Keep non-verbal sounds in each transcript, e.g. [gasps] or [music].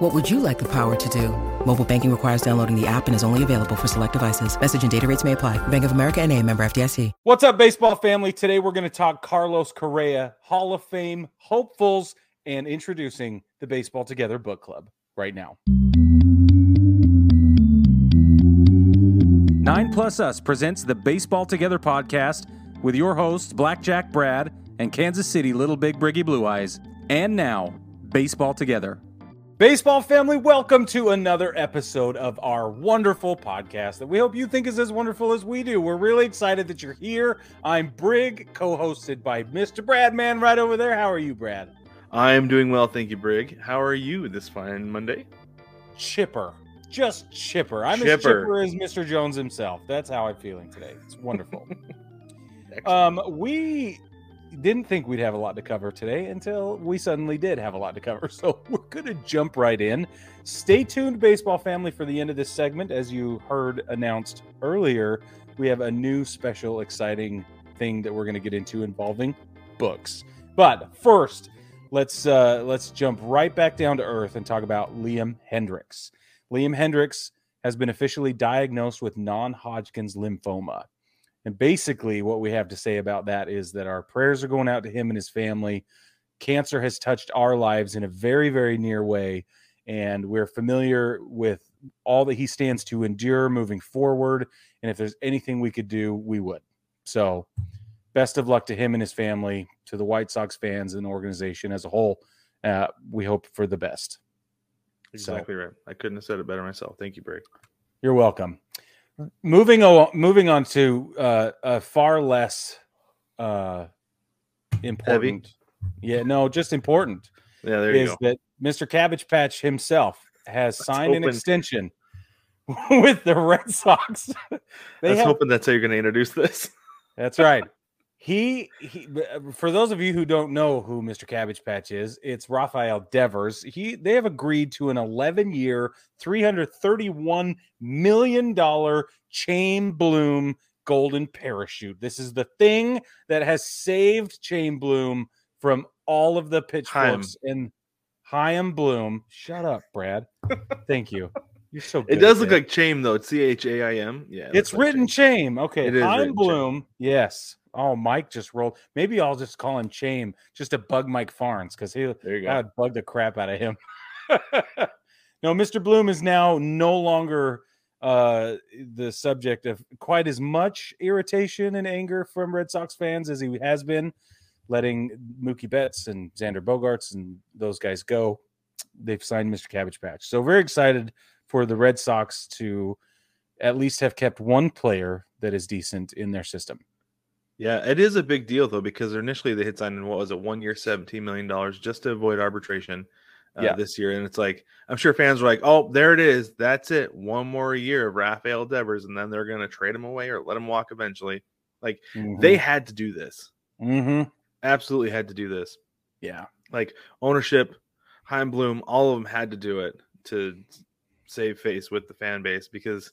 What would you like the power to do? Mobile banking requires downloading the app and is only available for select devices. Message and data rates may apply. Bank of America and a member FDIC. What's up, baseball family? Today we're going to talk Carlos Correa, Hall of Fame hopefuls, and introducing the Baseball Together Book Club right now. Nine Plus Us presents the Baseball Together podcast with your hosts, Blackjack Brad and Kansas City Little Big Briggy Blue Eyes. And now, Baseball Together. Baseball family, welcome to another episode of our wonderful podcast that we hope you think is as wonderful as we do. We're really excited that you're here. I'm Brig, co hosted by Mr. Bradman right over there. How are you, Brad? I am doing well, thank you, Brig. How are you this fine Monday? Chipper. Just chipper. I'm Chipper. as chipper as Mr. Jones himself. That's how I'm feeling today. It's wonderful. [laughs] um, we didn't think we'd have a lot to cover today until we suddenly did have a lot to cover. [laughs] So we're going to jump right in. Stay tuned, baseball family, for the end of this segment. As you heard announced earlier, we have a new special, exciting thing that we're going to get into involving books. But first, let's uh, let's jump right back down to earth and talk about Liam Hendriks. Liam Hendriks has been officially diagnosed with non-Hodgkin's lymphoma. And basically, what we have to say about that is that our prayers are going out to him and his family. Cancer has touched our lives in a very, very near way. And we're familiar with all that he stands to endure moving forward. And if there's anything we could do, we would. So, best of luck to him and his family, to the White Sox fans and organization as a whole. Uh, we hope for the best. Exactly So- right. I couldn't have said it better myself. Thank you, Brig. You're welcome. Moving on, moving on to uh, a far less uh, important. Yeah, no, just important Yeah, there you is go. that Mr. Cabbage Patch himself has Let's signed an extension [laughs] with the Red Sox. I they was have, hoping that's how you're going to introduce this. that's right. He, he, uh, for those of you who don't know who Mr. Cabbage Patch is, it's Rafael Devers. He, they have agreed to an 11 year, $331 million Chain Bloom golden parachute. This is the thing that has saved Chain Bloom from all of the pitchforks and Chaim Bloom. Shut up, Brad. Thank you. You're so good. It does look that. like Chaim, though. It's C H A I M. Yeah. it It's like written Chaim. Chame. Okay. It is Chaim written Chame. Bloom. Yes. Oh, Mike just rolled. Maybe I'll just call him Chame just to bug Mike Farns because he There you go. that would bug the crap out of him. [laughs] no, Mr. Bloom is now no longer uh, the subject of quite as much irritation and anger from Red Sox fans as he has been, letting Mookie Betts and Xander Bogaerts and those guys go. They've signed Mr. Cabbage Patch. So very excited for the Red Sox to at least have kept one player that is decent in their system. Yeah, it is a big deal, though, because initially they had signed in, what was it, one year, $17 million just to avoid arbitration uh, Yeah. this year. And it's like, I'm sure fans were like, oh, there it is. That's it. One more year of Rafael Devers, and then they're going to trade him away or let him walk eventually. Like, they had to do this. hmm Absolutely had to do this. yeah. like ownership, Chaim Bloom, all of them had to do it to save face with the fan base because,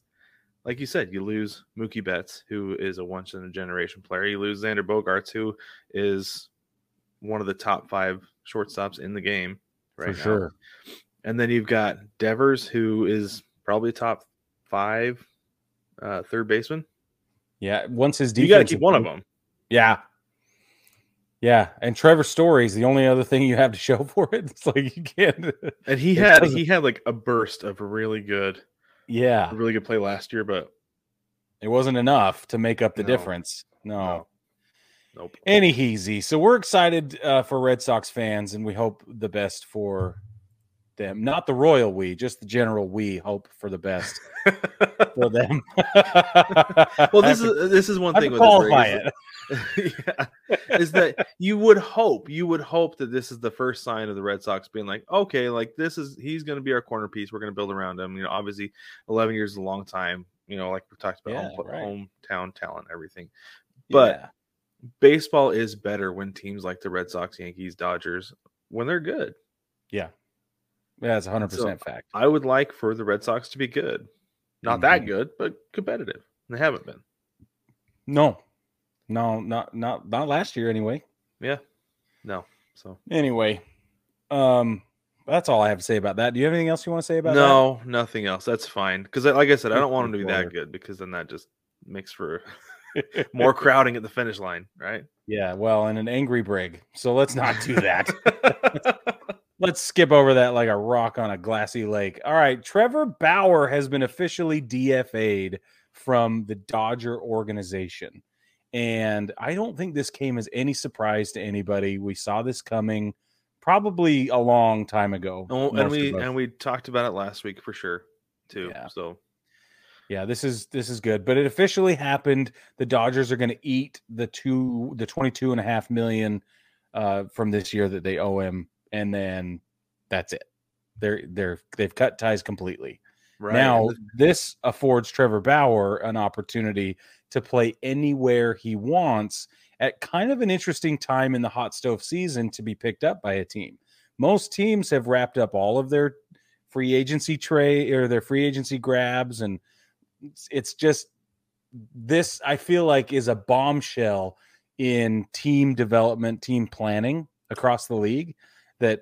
like you said, you lose Mookie Betts, who is a once in a generation player. You lose Xander Bogaerts, who is one of the top five shortstops in the game right for now. sure. And then you've got Devers, who is probably top five uh, third baseman. Yeah. Once his defense, You got to keep one of them. Yeah. Yeah. And Trevor Story is the only other thing you have to show [laughs] for it. It's like you can't. [laughs] And he had doesn't- he had like a burst of really good, Yeah. really good play last year, but It wasn't enough to make up the No. difference. No. No. nope. Any easy. So we're excited uh, for Red Sox fans, and we hope the best for them. Not the royal we, just the general we hope for the best [laughs] for them. well, this is this is one thing with this, qualify Ray, it. is, [laughs] yeah, is that you would hope you would hope that this is the first sign of the Red Sox being like, okay, like this is he's going to be our corner piece. We're going to build around him. You know, obviously, eleven years is a long time. You know, like we talked about Yeah, home, right. hometown talent, everything. But Yeah. baseball is better when teams like the Red Sox, Yankees, Dodgers, when they're good. yeah, yeah, that's hundred So, percent fact. I would like for the Red Sox to be good. Not that Mhm. good, but competitive. They haven't been. No, no, not not not last year anyway. Yeah. No. So Anyway, um, that's all I have to say about that. Do you have anything else you want to say about that? no, nothing else. That's fine. Because like I said, I don't want them to be that good because then that just makes for [laughs] more crowding at the finish line, right? Yeah, well, and an angry brig. So let's not do that. [laughs] [laughs] let's skip over that like a rock on a glassy lake. All right, Trevor Bauer has been officially DFA'd from the Dodger organization. And I don't think this came as any surprise to anybody. We saw this coming probably a long time ago. Oh, and we and we talked about it last week for sure too. Yeah. So Yeah, this is this is good. But it officially happened. The Dodgers are going to eat the two the 22 and a half million uh from this year that they owe him and then that's it. They're they're they've cut ties completely. Right Now, this affords Trevor Bauer an opportunity to play anywhere he wants at kind of an interesting time in the hot stove season to be picked up by a team. Most teams have wrapped up all of their free agency tray or their free agency grabs and it's just this I feel like is a bombshell in team development, team planning across the league that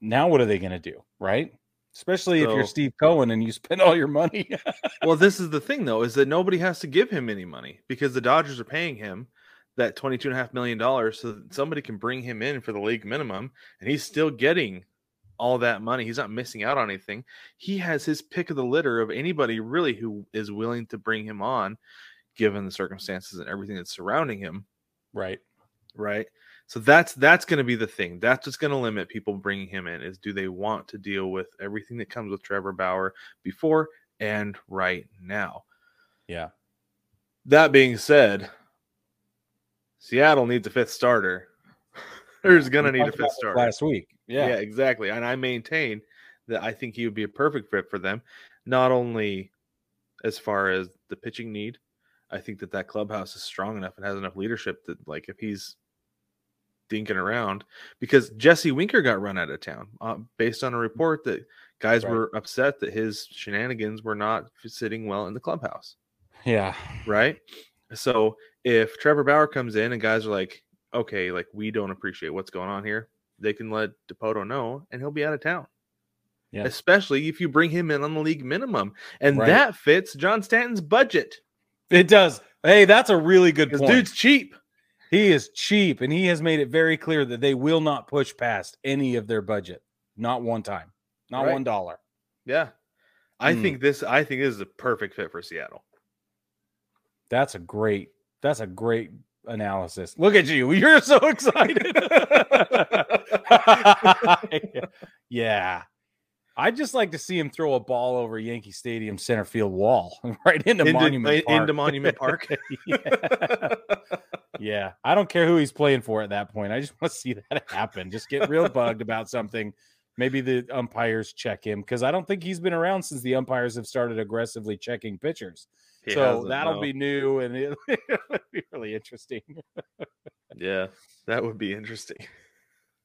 now what are they going to do, right? Especially if you're Steve Cohen and you spend all your money. [laughs] well, this is the thing though, is that nobody has to give him any money because the Dodgers are paying him that twenty-two and a half million dollars so that somebody can bring him in for the league minimum and he's still getting all that money. He's not missing out on anything. He has his pick of the litter of anybody really who is willing to bring him on, given the circumstances and everything that's surrounding him. right. right so that's that's going to be the thing that's what's going to limit people bringing him in is do they want to deal with everything that comes with trevor bauer before and right now Yeah. that being said seattle needs a fifth starter there's going to need a fifth starter last week. yeah. Yeah. exactly. And I maintain that I think he would be a perfect fit for them, not only as far as the pitching need. I think that that clubhouse is strong enough and has enough leadership that, like, if he's dinking around, because Jesse Winker got run out of town uh, based on a report that guys Right. were upset that his shenanigans were not sitting well in the clubhouse Yeah. right? So if Trevor Bauer comes in and guys are like, okay, like we don't appreciate what's going on here, they can let Dipoto know and he'll be out of town. Yeah. Especially if you bring him in on the league minimum. And Right. that fits John Stanton's budget. It does. Hey, that's a really good point. dude's cheap. He is cheap, and he has made it very clear that they will not push past any of their budget. Not one time. Not Right. one dollar. Yeah. I Hmm. think this I think this is a perfect fit for Seattle. That's a great. That's a great analysis. Look at you. [laughs] You're so excited. [laughs] [laughs] yeah. I'd just like to see him throw a ball over Yankee Stadium center field wall [laughs] right into, Into- Monument uh, in- Park. into Monument [laughs] Park. yeah. yeah. [laughs] I don't care who he's playing for at that point. I just want to see that happen. Just get real bugged about something. Maybe the umpires check him because I don't think he's been around since the umpires have started aggressively checking pitchers. He so that'll no. be new and it, will be really interesting. Yeah, that would be interesting.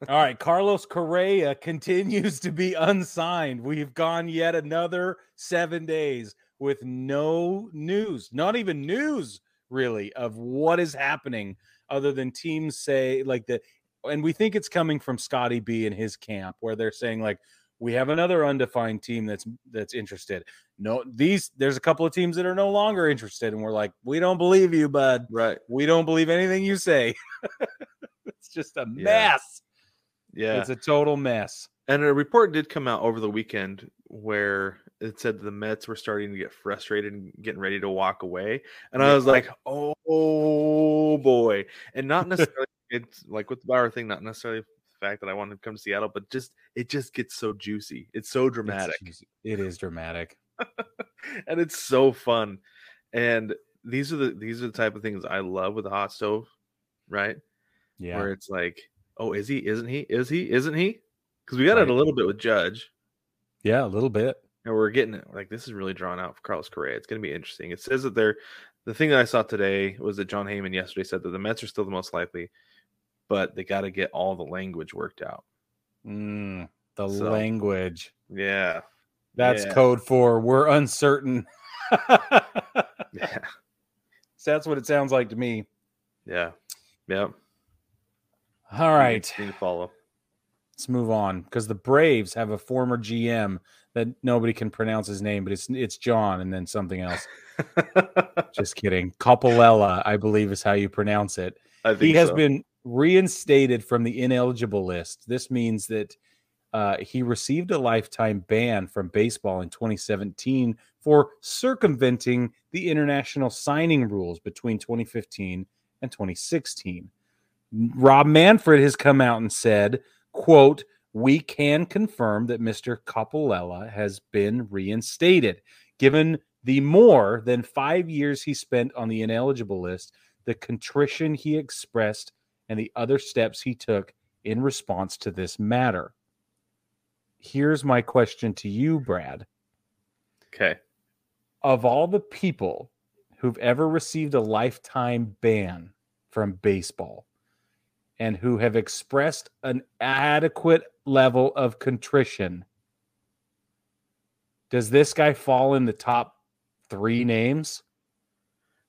All right, Carlos Correa continues to be unsigned. We've gone yet another seven days with no news, not even news really, of what is happening, other than teams say like the, and we think it's coming from Scotty B and his camp, where they're saying like we have another undefined team that's that's interested. No, these there's a couple of teams that are no longer interested, and we're like, we don't believe you, bud. Right. We don't believe anything you say. [laughs] it's just a Yeah. mess. Yeah. It's a total mess. And a report did come out over the weekend where it said the Mets were starting to get frustrated and getting ready to walk away. And I was like, oh boy. And not [laughs] necessarily, it's like with the Bauer thing, not necessarily the fact that I wanted to come to Seattle, but just it just gets so juicy. It's so dramatic It's- it is dramatic. [laughs] and it's so fun. And these are the these are the type of things I love with the hot stove, right? Yeah. Where it's like, oh, is he? Isn't he? Is he? Isn't he? Because we got it a little bit with Judge. Yeah, a little bit. and we're getting it like this is really drawn out for Carlos Correa. It's going to be interesting. It says that they're the thing that I saw today was that Jon Heyman yesterday said that the Mets are still the most likely, but they got to get all the language worked out. Mm, the So- language. Yeah, That's Yeah. code for we're uncertain. [laughs] yeah, So [laughs] that's what it sounds like to me. yeah, yeah. All right, to follow. let's move on because the Braves have a former GM that nobody can pronounce his name, but it's it's John and then something else. [laughs] Just kidding. Coppolella, I believe is how you pronounce it. He has so. been reinstated from the ineligible list. This means that uh, he received a lifetime ban from baseball in 2017 for circumventing the international signing rules between 2015 and 2016. Rob Manfred has come out and said, quote, we can confirm that Mr. Coppolella has been reinstated. Given the more than five years he spent on the ineligible list, the contrition he expressed, and the other steps he took in response to this matter. Here's my question to you, Brad. okay. Of all the people who've ever received a lifetime ban from baseball and who have expressed an adequate level of contrition, does this guy fall in the top three names?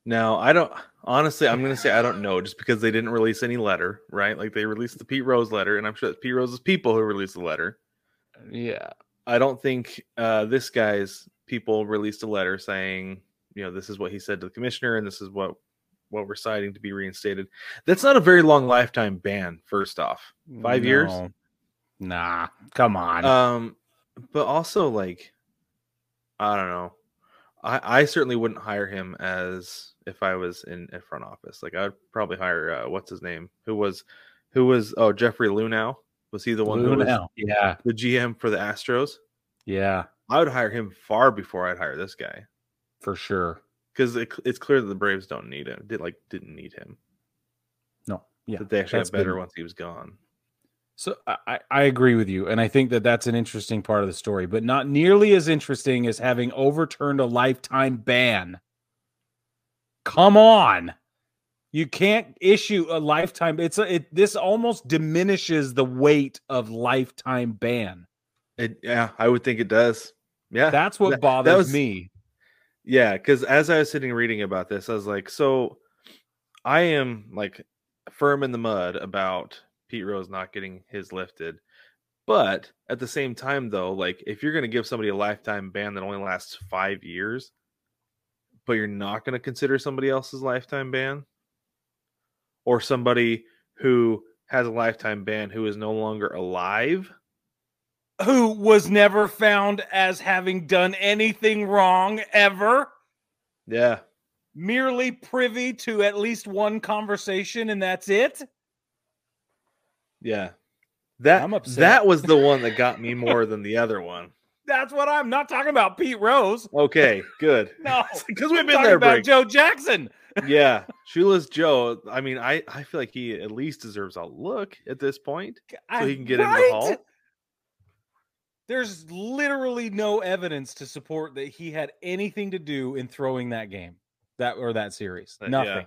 Now I don't honestly. I'm going to say I don't know, just because they didn't release any letter, right? Like they released the Pete Rose letter, and I'm sure it's Pete Rose's people who released the letter. Yeah. I don't think uh, this guy's people released a letter saying, you know, this is what he said to the commissioner, and this is what what we're citing to be reinstated. That's not a very long lifetime ban. First off, Five years? Nah, come on. um, but also like, I don't know. I I certainly wouldn't hire him as if I was in a front office. Like I'd probably hire uh, what's his name, who was who was oh Jeffrey Luhnow. Was he the one who was Yeah, the GM for the Astros? yeah, I would hire him far before I'd hire this guy. for sure. Because it, it's clear that the Braves don't need him. Did like didn't need him. No, yeah. that they actually got better been- once he was gone. So I, I- I agree with you, and I think that that's an interesting part of the story, but not nearly as interesting as having overturned a lifetime ban. Come on, you can't issue a lifetime. It's a, it. This almost diminishes the weight of lifetime ban. It, yeah, I would think it does. Yeah, That's what that- that bothers was- me. Yeah. Because as I was sitting reading about this, I was like, so I am like firm in the mud about Pete Rose not getting his lifted. But at the same time, though, like if you're going to give somebody a lifetime ban that only lasts five years, but you're not going to consider somebody else's lifetime ban, or somebody who has a lifetime ban who is no longer alive, Who was never found as having done anything wrong ever? yeah, merely privy to at least one conversation and that's it? yeah, that that was the one that got me [laughs] more than the other one. That's what I'm not talking about Pete Rose. Okay, good. [laughs] No. because we've been talking there, about. Joe Jackson. [laughs] yeah, shoeless Joe. I mean, I I feel like he at least deserves a look at this point, so he can get in the hall. There's literally no evidence to support that he had anything to do in throwing that game, that or that series. Uh, yeah. Nothing.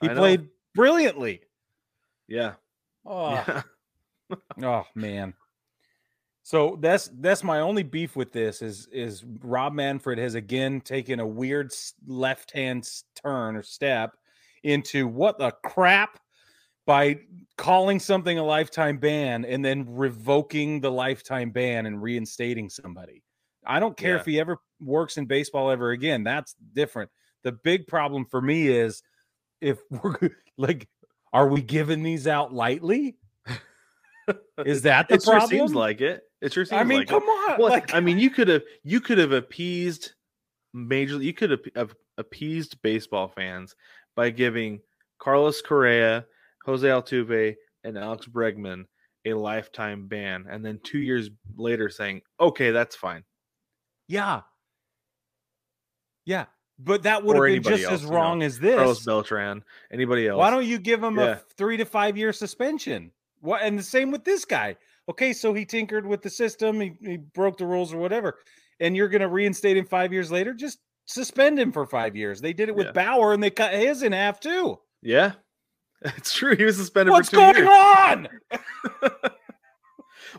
He I know. played brilliantly. Yeah, Oh, yeah, [laughs] Oh man. So that's that's my only beef with this is is Rob Manfred has again taken a weird left hand turn or step into what the crap by calling something a lifetime ban and then revoking the lifetime ban and reinstating somebody. I don't care Yeah. if he ever works in baseball ever again. That's different. The big problem for me is if [laughs] we're like are we giving these out lightly? Is that [laughs] the it sure problem? seems like it. It sure seems I mean, like come it. on. Well, like, I mean, you could have you could have appeased major. You could have appeased baseball fans by giving Carlos Correa, Jose Altuve, and Alex Bregman a lifetime ban, and then two years later saying, "Okay, that's fine." yeah, yeah, but that would have been just else, as you know, wrong as this. Carlos Beltran, anybody else? Why don't you give him a Yeah. f- three to five year suspension? What and the same with this guy. Okay, so he tinkered with the system, he, he broke the rules or whatever, and you're going to reinstate him five years later. Just suspend him for five years. They did it with Yeah. Bauer, and they cut his in half too. Yeah, [laughs] it's true. He was suspended What's for two going years. on? [laughs]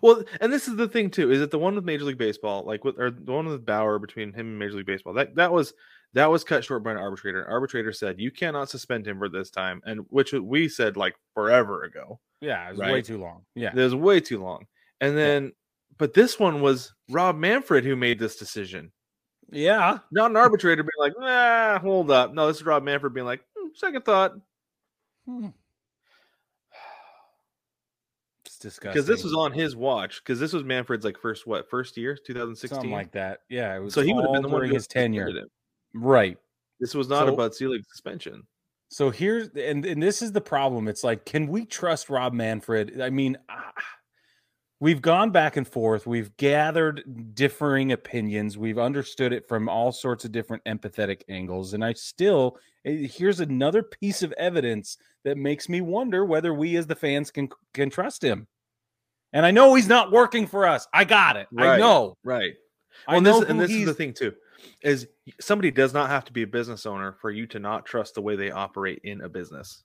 Well, and this is the thing too, is that the one with Major League Baseball, like with or the one with Bauer between him and Major League Baseball, that that was that was cut short by an arbitrator. An arbitrator said you cannot suspend him for this time, and which we said like forever ago. Yeah, it was way too long. Yeah, It was way too long. And then, but this one was Rob Manfred who made this decision, yeah. not an arbitrator being like, "Nah, hold up." No, this is Rob Manfred being like, "Hmm, second thought, Hmm. [sighs] It's disgusting. because this was on his watch. Because this was Manfred's like first what first year, 2016, something like that. Yeah, it was. so he would have been the one during his tenure, him. right? This was not So- about Selig suspension. So here's and, and this is the problem. It's like, can we trust Rob Manfred? I mean, ah, we've gone back and forth. We've gathered differing opinions. We've understood it from all sorts of different empathetic angles. And I still eh, here's another piece of evidence that makes me wonder whether we as the fans can can trust him. And I know he's not working for us. I got it. I know. Right. I Well, and know this, and this is the thing too, is somebody does not have to be a business owner for you to not trust the way they operate in a business.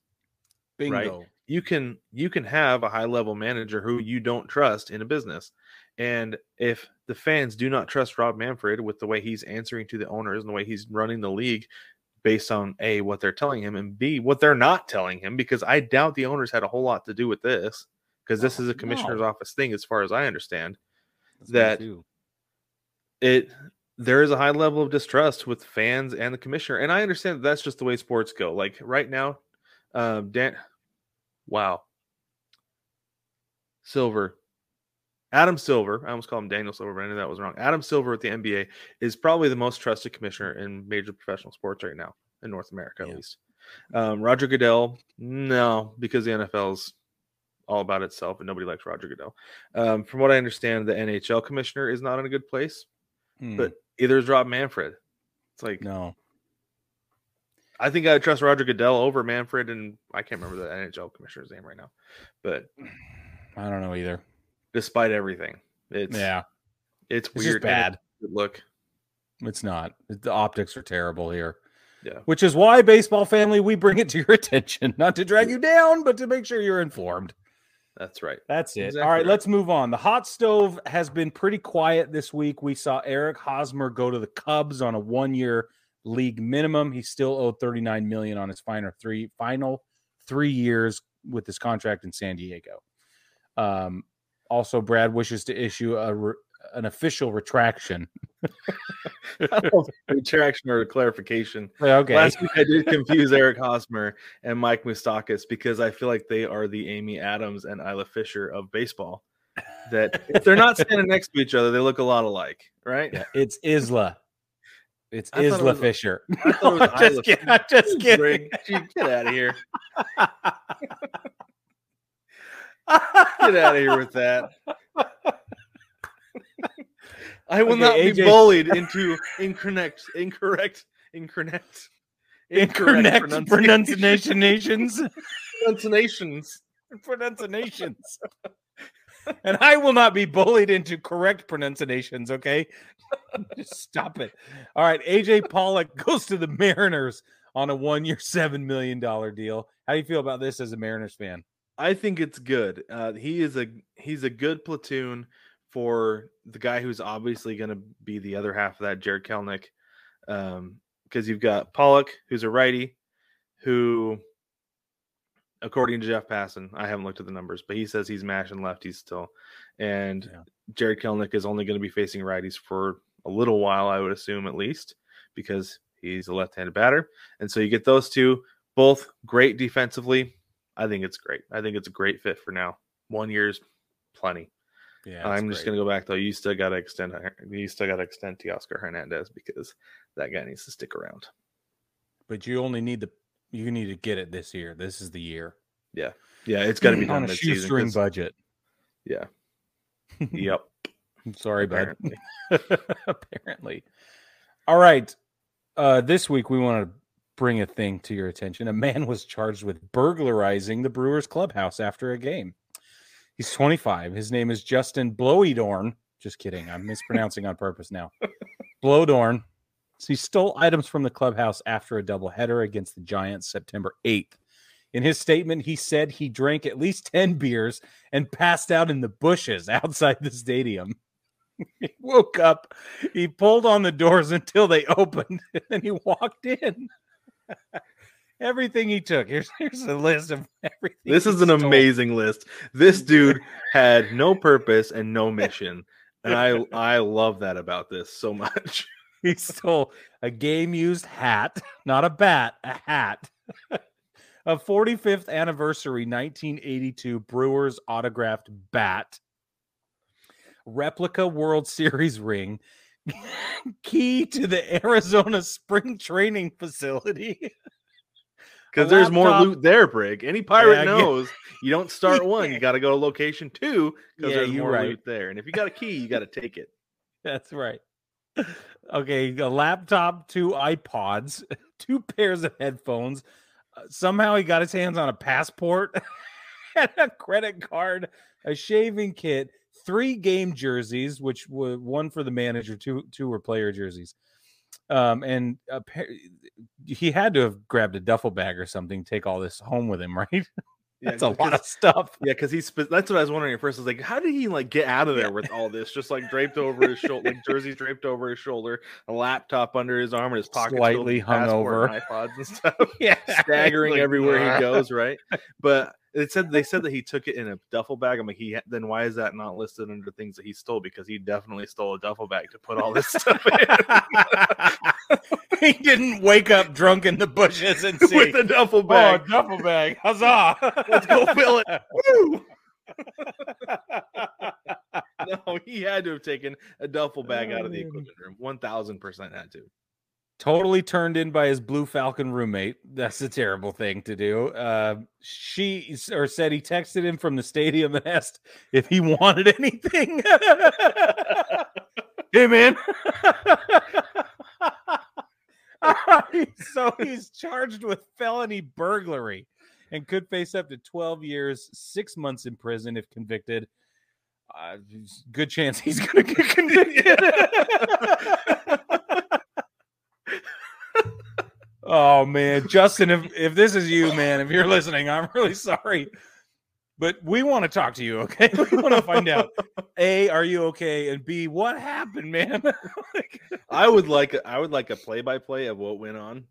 bingo. You can you can have a high level manager who you don't trust in a business. And if the fans do not trust Rob Manfred with the way he's answering to the owners and the way he's running the league based on A, what they're telling him, and B, what they're not telling him, because I doubt the owners had a whole lot to do with this, because this Oh, is a commissioner's no. office thing, as far as I understand. That's that- it there is a high level of distrust with fans and the commissioner and i understand that that's just the way sports go like right now um dan wow silver adam silver i almost called him daniel silver but i knew that was wrong adam silver at the nba is probably the most trusted commissioner in major professional sports right now in north america Yeah. at least um, roger goodell no because the nfl's all about itself and nobody likes roger goodell um, from what i understand the nhl commissioner is not in a good place Hmm, but either is Rob Manfred. It's like no. I think I would trust Roger Goodell over Manfred, and I can't remember the NHL commissioner's name right now. But I don't know either. despite everything, it's Yeah. it's It's just weird. bad. look. It's not. The optics are terrible here. Yeah. Which is why, baseball family, we bring it to your [laughs] attention, not to drag you down, but to make sure you're informed. That's right. That's it. Exactly All right, right. let's move on. The hot stove has been pretty quiet this week. We saw Eric Hosmer go to the Cubs on a one-year league minimum. He still owed 39 million on his final three final three years with his contract in San Diego. Um, also, Brad wishes to issue a re- an official retraction. [laughs] I don't know if it's a retraction or clarification. [laughs] Okay. Last week I did confuse Eric Hosmer and Mike Moustakas because I feel like they are the Amy Adams and Isla Fisher of baseball. That if they're not standing next to each other, they look a lot alike, right? Yeah, it's Isla. It's I it Isla was- Fisher. I thought it was [laughs] I'm just kidding. I'm just kidding. Get out of here. [laughs] Get out of here with that. I will Okay, not be bullied into incorrect, incorrect, incorrect, Incorrect pronunciation nations. pronunciations. pronunciations. [laughs] and I will not be bullied into correct pronunciations, okay? [laughs] Just stop it. All right, AJ Pollock [laughs] goes to the Mariners on a one-year, seven million dollar deal. How do you feel about this as a Mariners fan? I think it's good. Uh, he is a he's a good platoon for the guy who's obviously going to be the other half of that, Jarred Kelenic. Um, because you've got Pollock, who's a righty, who, according to Jeff Passan, I haven't looked at the numbers, but he says he's mashing lefties still, and Yeah. Jarred Kelenic is only going to be facing righties for a little while, I would assume at least, because he's a left-handed batter, and so you get those two, both great defensively. I think it's great. I think it's a great fit for now. One year's plenty. Yeah, I'm just gonna go back though. You still got to extend. You still got to extend Teoscar Hernandez because that guy needs to stick around. But you only need the you need to get it this year. This is the year Yeah, yeah, it's got to be done on a mid-season budget. Yeah. [laughs] Yep. I'm sorry, bud. apparently. [laughs] Apparently. All right. Uh, this week we want to bring a thing to your attention. A man was charged with burglarizing the Brewers clubhouse after a game. He's 25. His name is Justin Blowydorn. Just kidding. I'm mispronouncing on purpose now. [laughs] Blowdorn. So he stole items from the clubhouse after a doubleheader against the Giants September 8th. In his statement, he said he drank at least 10 beers and passed out in the bushes [laughs] outside the stadium. he woke up, he pulled on the doors until they opened, [laughs] and then he walked in. [laughs] everything he took. Here's here's a list of everything. This is an stole. amazing list. This dude had no purpose and no mission. And I I love that about this so much. [laughs] He stole a game used hat, [laughs] not a bat, a hat. [laughs] a 45th anniversary 1982 Brewers autographed bat. Replica World Series ring. Key to the Arizona spring training facility. Because there's more loot there, Brig. Any pirate yeah, knows you don't start one, you got to go to location two because yeah, there's more right. loot there. And if you got a key, you got to take it. That's right. Okay, a laptop, two iPods, [laughs] two pairs of headphones. Uh, somehow he got his hands on a passport [laughs] and a credit card, a shaving kit, three game jerseys, which were one for the manager, two two were player jerseys. Um, and uh, he had to have grabbed a duffel bag or something, take all this home with him, [laughs] right? That's a lot of stuff. Yeah, because he's that's what I was wondering at first. I was like, how did he like get out of there with all this? Just like draped [laughs] over his shoulder, like jerseys draped over his shoulder, a laptop under his arm, and his pocket slightly hung over, iPods and [laughs] stuff. yeah, staggering like, everywhere he goes. Right, but it said they said that he took it in a duffel bag. I'm like, he then why is that not listed under things that he stole? Because he definitely stole a duffel bag to put all this stuff in. [laughs] he didn't wake up drunk in the bushes and [laughs] see with a duffel oh, bag. Oh, duffel bag! Huzzah! [laughs] Let's go fill it. Woo! no, he had to have taken a duffel bag out of the oh, equipment room. One thousand percent had to totally turned in by his blue falcon roommate. That's a terrible thing to do. Uh, she or said he texted him from the stadium and asked if he wanted anything. [laughs] Hey man. [laughs] So he's charged with felony burglary and could face up to 12 years six months in prison if convicted. Uh, good chance he's gonna get [laughs] convicted Oh man, Justin, if if this is you, man, if you're listening, I'm really sorry. But we want to talk to you, okay? [laughs] We want to find out A, are you okay? And B, what happened, man? [laughs] I would like a, I would like a play by play of what went on.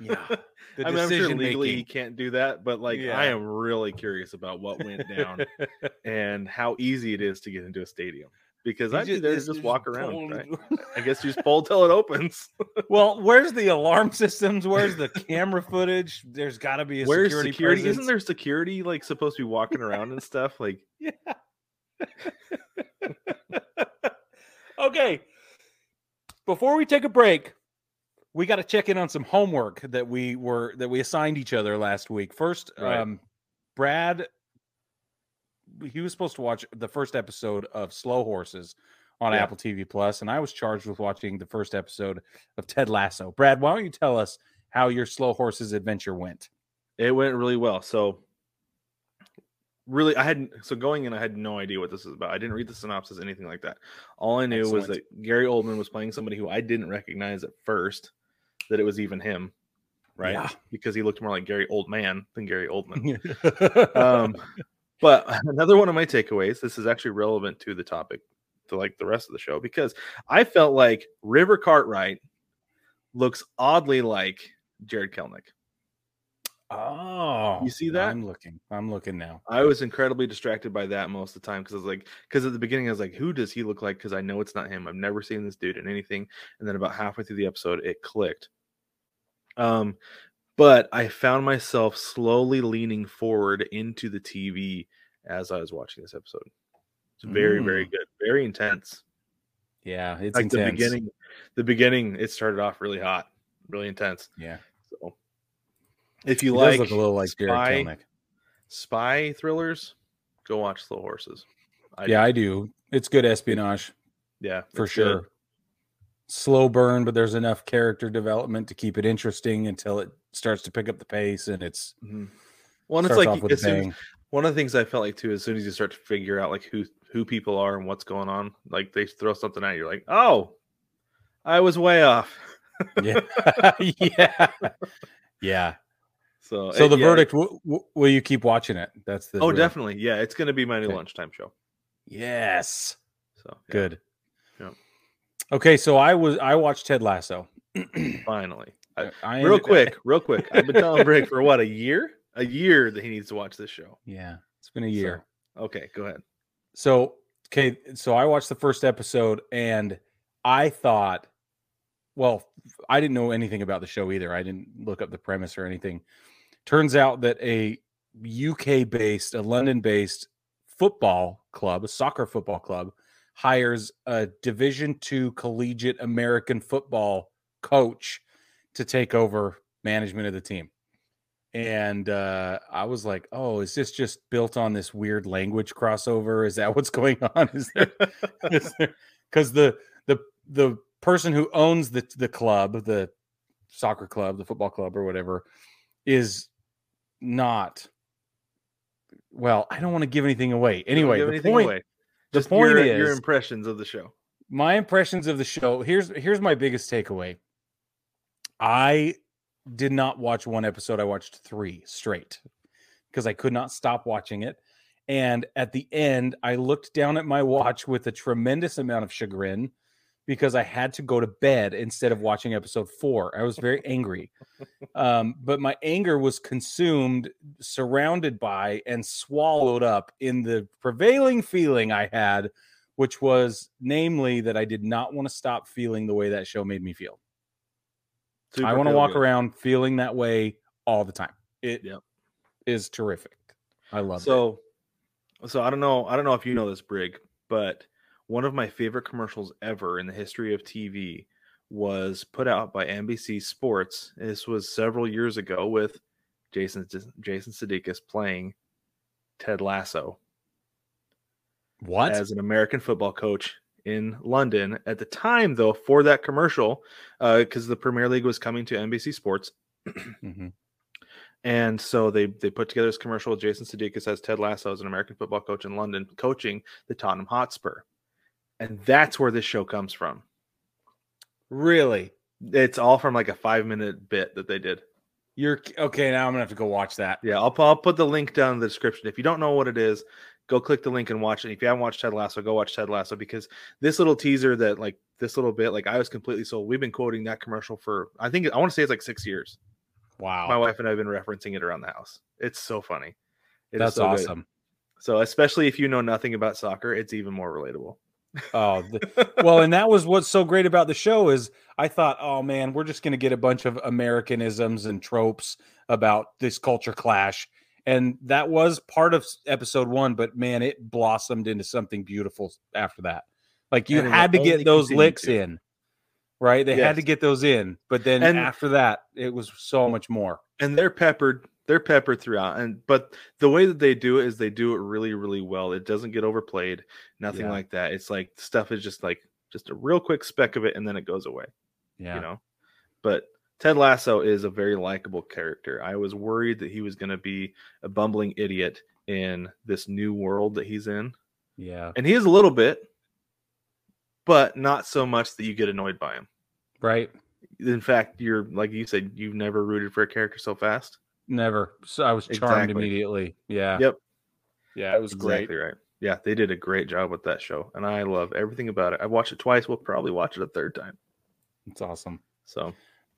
Yeah. [laughs] I mean, I'm sure legally making. he can't do that, but like yeah. I am really curious about what went down and how easy it is to get into a stadium because I'd be there to just walk around. Right? I guess you just pull till it opens. [laughs] well, where's the alarm systems? Where's the camera footage? There's got to be a where's security. security? Isn't there security like supposed to be walking around and stuff? Like, [laughs] yeah. okay. Before we take a break, we got to check in on some homework that we were that we assigned each other last week. First, right. um, Brad he was supposed to watch the first episode of Slow Horses on yeah. Apple TV Plus, and I was charged with watching the first episode of Ted Lasso. Brad, why don't you tell us how your Slow Horses adventure went? It went really well. So, really, I hadn't. So going in, I had no idea what this is about. I didn't read the synopsis, anything like that. All I knew Excellent. was that Gary Oldman was playing somebody who I didn't recognize at first. That it was even him, right? Yeah. Because he looked more like Gary Oldman than Gary Oldman. [laughs] um, but [laughs] another one of my takeaways, this is actually relevant to the topic, to like the rest of the show, because I felt like River Cartwright looks oddly like Jarred Kelenic. Oh, you see that? I'm looking. I'm looking now. I was incredibly distracted by that most of the time because I was like, because at the beginning I was like, who does he look like? Because I know it's not him. I've never seen this dude in anything. And then about halfway through the episode, it clicked. Um, but I found myself slowly leaning forward into the TV as I was watching this episode. It's very, mm. very good, very intense. Yeah, it's like intense. the beginning. The beginning, it started off really hot, really intense. Yeah. So, if you like, look a little like spy, spy thrillers, go watch Slow Horses. I yeah, do. I do. It's good espionage. Yeah, for sure. Good. Slow burn, but there's enough character development to keep it interesting until it starts to pick up the pace and it's mm-hmm. well, it's like soon, one of the things I felt like too, as soon as you start to figure out like who who people are and what's going on, like they throw something at you, you're like, oh, I was way off. yeah, [laughs] [laughs] yeah, yeah. So, So uh, the yeah, verdict: w- w- will you keep watching it? That's the Oh, real- definitely. Yeah, it's going to be my new Okay. lunchtime show. Yes, So yeah, good. Okay, so I was I watched Ted Lasso. [clears throat] Finally, I- I real quick, real quick. I've been telling Brick for what a year, a year that he needs to watch this show. Yeah, it's been a year. Okay, go ahead. So okay, so I watched the first episode and I thought, well, I didn't know anything about the show either. I didn't look up the premise or anything. Turns out that a UK based, a London based football club, a soccer football club, hires a Division two collegiate American football coach to take over management of the team. And uh, I was like, "Oh, is this just built on this weird language crossover? Is that what's going [laughs] on? Is there because [laughs] the the the person who owns the the club, the soccer club, the football club, or whatever, is not. Well, I don't want to give anything away. Anyway, the point away. The Just point your, your impressions of the show. my impressions of the show here's here's my biggest takeaway. I did not watch one episode. I watched three straight because i could not stop watching it. And at the end i looked down at my watch with a tremendous amount of chagrin because i had to go to bed instead of watching episode four i was very angry um, but my anger was consumed surrounded by and swallowed up in the prevailing feeling i had which was namely that I did not want to stop feeling the way that show made me feel. I want to walk good. around feeling that way all the time. It is Yep. terrific. I love it. So, so I don't know. I don't know if you know this, Brig, but one of my favorite commercials ever in the history of TV was put out by NBC Sports. This was several years ago with Jason Jason Sudeikis playing Ted Lasso What? as an American football coach in London at the time, though, for that commercial, because the Premier League was coming to NBC Sports. Mhm. And so they they put together this commercial with Jason Sudeikis as Ted Lasso as an American football coach in London, coaching the Tottenham Hotspur, and that's where this show comes from. Really? It's all from like a five minute bit that they did. You're okay. Now I'm gonna have to go watch that. Yeah, I'll, I'll put the link down in the description. If you don't know what it is, go click the link and watch it. If you haven't watched Ted Lasso, go watch Ted Lasso because this little teaser that like this little bit, like I was completely sold. We've been quoting that commercial for I think I want to say it's like six years. Wow. My wife and I have been referencing it around the house. It's so funny. It That's so good. awesome. So especially if you know nothing about soccer, it's even more relatable. Oh, the, well, and that was what's so great about the show is I thought, oh man, we're just going to get a bunch of Americanisms and tropes about this culture clash, and that was part of episode one. But man, it blossomed into something beautiful after that. Like you And had to get those licks to. in, right? They had to get those in, but then And- after that, it was so much more. and they're peppered they're peppered throughout and but the way that they do it is they do it really really well it doesn't get overplayed nothing Yeah. like that it's like stuff is just like just a real quick speck of it and then it goes away Yeah, you know but ted lasso is a very likable character i was worried that he was going to be a bumbling idiot in this new world that he's in yeah, and he is a little bit but not so much that you get annoyed by him right. in fact you're like you said you've never rooted for a character so fast Never. So I was charmed Exactly. immediately. Yeah. Yep. Yeah, it was great. Exactly right. Yeah, they did a great job with that show, and I love everything about it. I watched it twice. We'll probably watch it a third time. It's awesome. So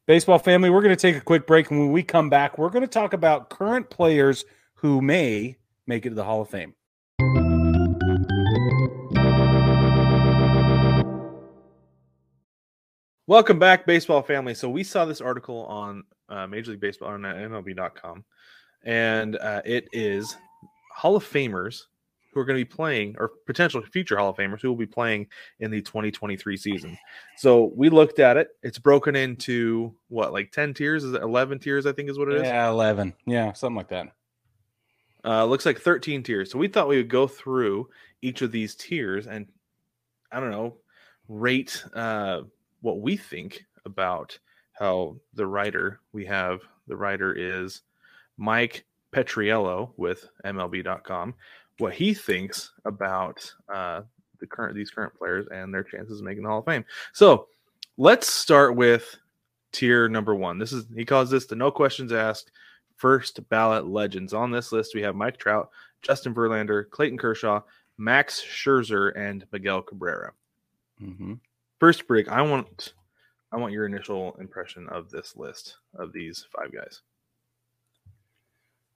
Baseball family, we're going to take a quick break. And when we come back, we're going to talk about current players who may make it to the Hall of Fame. Welcome back, baseball family. So we saw this article on uh, Major League Baseball on MLB.com, and uh, it is Hall of Famers who are going to be playing, or potential future Hall of Famers who will be playing in the 2023 season. So we looked at it. It's broken into what, like 10 tiers? Is it 11 tiers? I think is what it is. Yeah, 11. Yeah, something like that. Uh, looks like 13 tiers. So we thought we would go through each of these tiers and I don't know, rate uh, what we think about how the writer we have. The writer is Mike Petriello with MLB.com. What he thinks about uh, the current these current players and their chances of making the Hall of Fame. So let's start with tier number one. This is he calls this the no questions asked first ballot legends. On this list, we have Mike Trout, Justin Verlander, Clayton Kershaw, Max Scherzer, and Miguel Cabrera. Mm-hmm. First, break. I want I want your initial impression of this list of these five guys.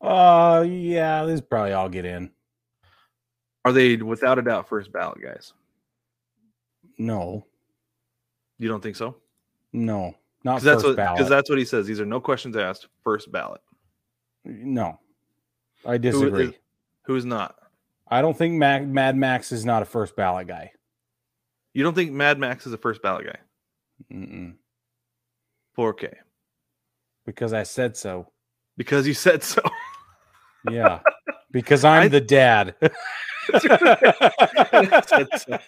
Uh, yeah, these probably all get in. Are they without a doubt first ballot guys? No, You don't think so? no, not Because that's first what ballot. because that's what he says. These are no questions asked, first ballot. no, I disagree. is- Who's not? I don't think Mac, Mad Max is not a first ballot guy. You don't think Mad Max is a first ballot guy? Mm-mm. 4K. Because I said so. Because you said so. [laughs] Yeah, because I'm I- the dad. [laughs] [laughs] So.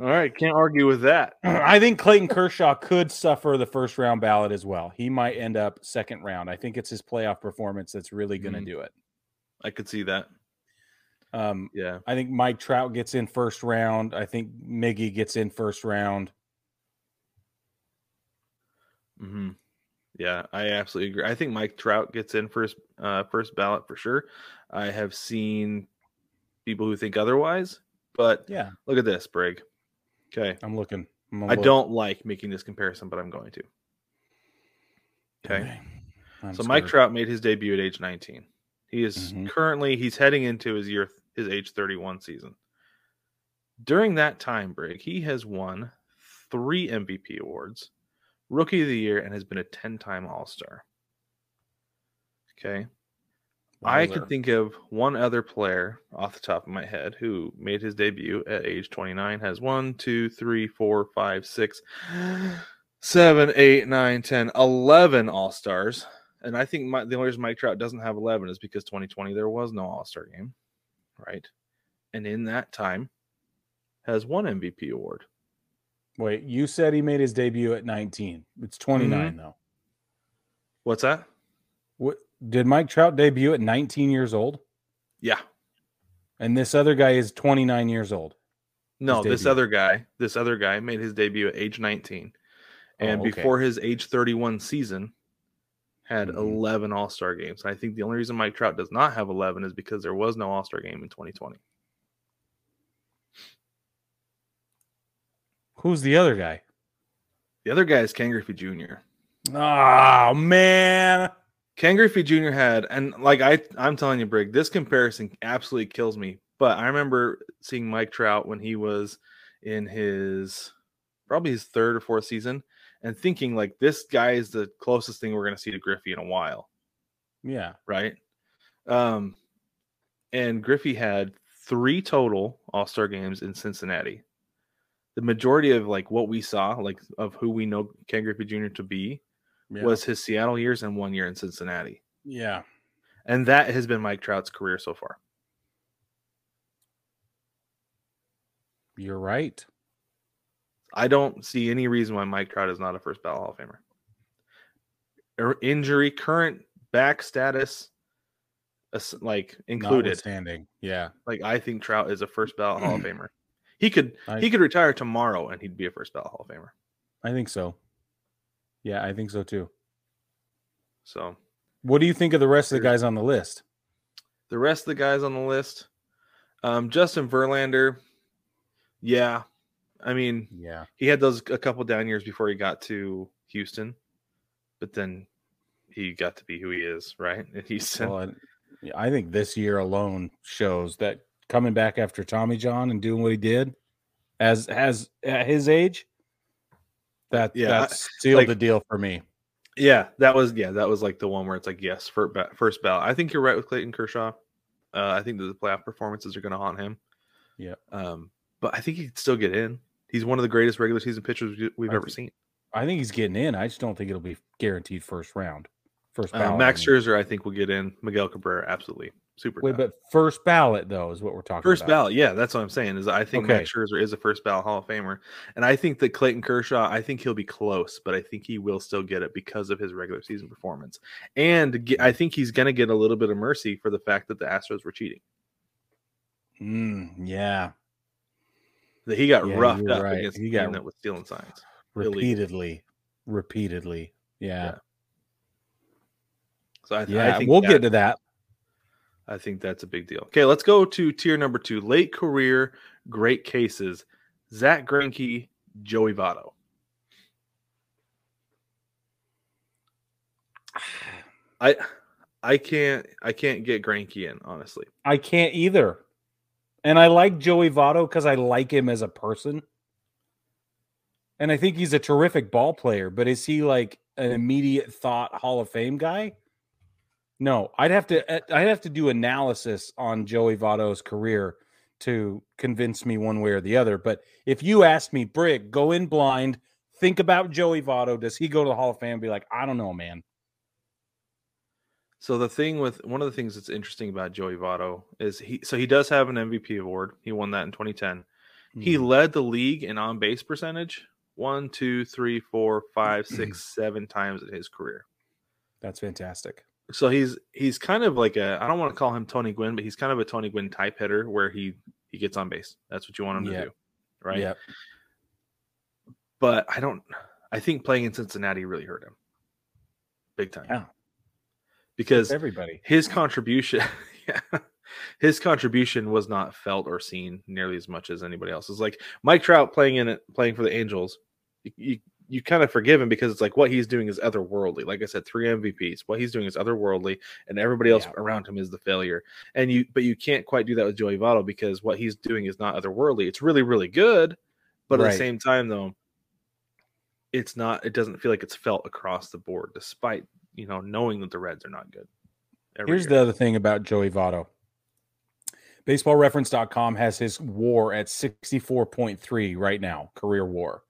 All right, can't argue with that. I think Clayton Kershaw could suffer the first round ballot as well. He might end up second round. I think it's his playoff performance that's really going to Mhm. do it. I could see that. Um, Yeah. I think Mike Trout gets in first round. I think Miggy gets in first round. hmm Yeah, I absolutely agree. I think Mike Trout gets in first uh first ballot for sure. I have seen people who think otherwise, but Yeah, look at this, Brig. Okay. I'm looking. I'm I look. don't like making this comparison, but I'm going to. Okay. I'm so Mike. Trout made his debut at age 19. He is Mhm. currently he's heading into his year his age 31 season. During that time break, he has won 3 MVP awards, rookie of the year and has been a 10-time All-Star. Okay. I could think of one other player off the top of my head who made his debut at age 29, has one, two, three, four, five, six, [gasps] seven, eight, nine, 10, 11 All Stars. And I think my, the only reason Mike Trout doesn't have 11 is because 2020 there was no All Star game, right? And in that time, has one MVP award. Wait, you said he made his debut at 19. It's 29 mm-hmm. though. What's that? What did Mike Trout debut at 19 years old? Yeah. And this other guy is 29 years old. No, this other guy, this other guy made his debut at age 19. And Oh, okay. before his age 31 season, had Mhm. 11 All Star games. And I think the only reason Mike Trout does not have 11 is because there was no All Star game in 2020. Who's the other guy? The other guy is Ken Griffey Jr. Oh man. Ken Griffey Jr. had, and like I, I'm telling you, Brig, this comparison absolutely kills me. But I remember seeing Mike Trout when he was in his probably his third or fourth season, and thinking like this guy is the closest thing we're going to see to Griffey in a while. Yeah. right? Um, and Griffey had three total All Star games in Cincinnati. The majority of like what we saw, like of who we know Ken Griffey Jr. to be, yeah. was his Seattle years and one year in Cincinnati, yeah. and that has been Mike Trout's career so far. You're right. I don't see any reason why Mike Trout is not a first ballot Hall of Famer. Or injury, current back status, like included. standing. Yeah. Like I think Trout is a first ballot Hall of [clears throat] Famer. He could I- he could retire tomorrow and he'd be a first ballot Hall of Famer. I think so. Yeah, I think so too. So What do you think of the rest of the guys on the list? the rest of the guys on the list, um, Justin Verlander, yeah, I mean Yeah. he had those a couple down years before he got to Houston, but then he got to be who he is, right? And he's Well, I, I think this year alone shows that coming back after Tommy John and doing what he did as as at his age, that Yeah, that sealed like- the deal for me. yeah, that was yeah, that was like the one where it's like yes, for first ballot. I think you're right with Clayton Kershaw. Uh, I think that the playoff performances are going to haunt him. Yeah. Um, but I think he could still get in. He's one of the greatest regular season pitchers we- we've I ever think- seen. I think he's getting in. I just don't think it'll be guaranteed first round. First Uh, ballot. Max Scherzer, I think, will get in. Miguel Cabrera, absolutely. Super. Wait, tough. but first ballot though is what we're talking first about. ballot, yeah, that's what I'm saying. Is I think Okay. Max Scherzer is a first ballot Hall of Famer, and I think that Clayton Kershaw, I think he'll be close, but I think he will still get it because of his regular season performance, and ge- I think he's going to get a little bit of mercy for the fact that the Astros were cheating. Mm, yeah, That he got Yeah, roughed up right. against He got that was stealing signs. Illegal. repeatedly. repeatedly. Yeah. Yeah. So I, Yeah. I think we'll that- get to that. I think that's a big deal. Okay, let's go to tier number two: late career, great cases. Zach Greinke, Joey Votto. [sighs] I I can't I can't get Greinke in honestly. I can't either. And I like Joey Votto because I like him as a person. And I think he's a terrific ball player, but is he like an immediate thought Hall of Fame guy? No, I'd have to uh, I'd have to do analysis on Joey Votto's career to convince me one way or the other. But if you ask me, Brig, go in blind, think about Joey Votto. Does he go to the Hall of Fame? Be like, I don't know, man. So the thing with one of the things that's interesting about Joey Votto is he so he does have an MVP award. He won that in 2010. He Mhm. led the league in on base percentage one, two, three, four, five, six, [clears throat] seven times in his career. That's fantastic. So he's he's kind of like a I don't want to call him Tony Gwynn, but he's kind of a Tony Gwynn type hitter where he he gets on base. That's what you want him Yeah. to do, right? Yeah. But I don't. I think playing in Cincinnati really hurt him, big time. Yeah. Because Everybody. his contribution, [laughs] yeah, his contribution was not felt or seen nearly as much as anybody else's. Like Mike Trout playing in it, playing for the Angels, you, you you kind of forgive him because it's like what he's doing is otherworldly. Like I said, three MVPs. What he's doing is otherworldly, and everybody else Yeah. around him is the failure. And you, but you can't quite do that with Joey Votto because what he's doing is not otherworldly. It's really, really good, but at the same time, though, it's not. It doesn't feel like it's felt across the board, despite you know knowing that the Reds are not good. Here's year. the other thing about Joey Votto. Baseballreference.com has his war at 64.3 right now, career war.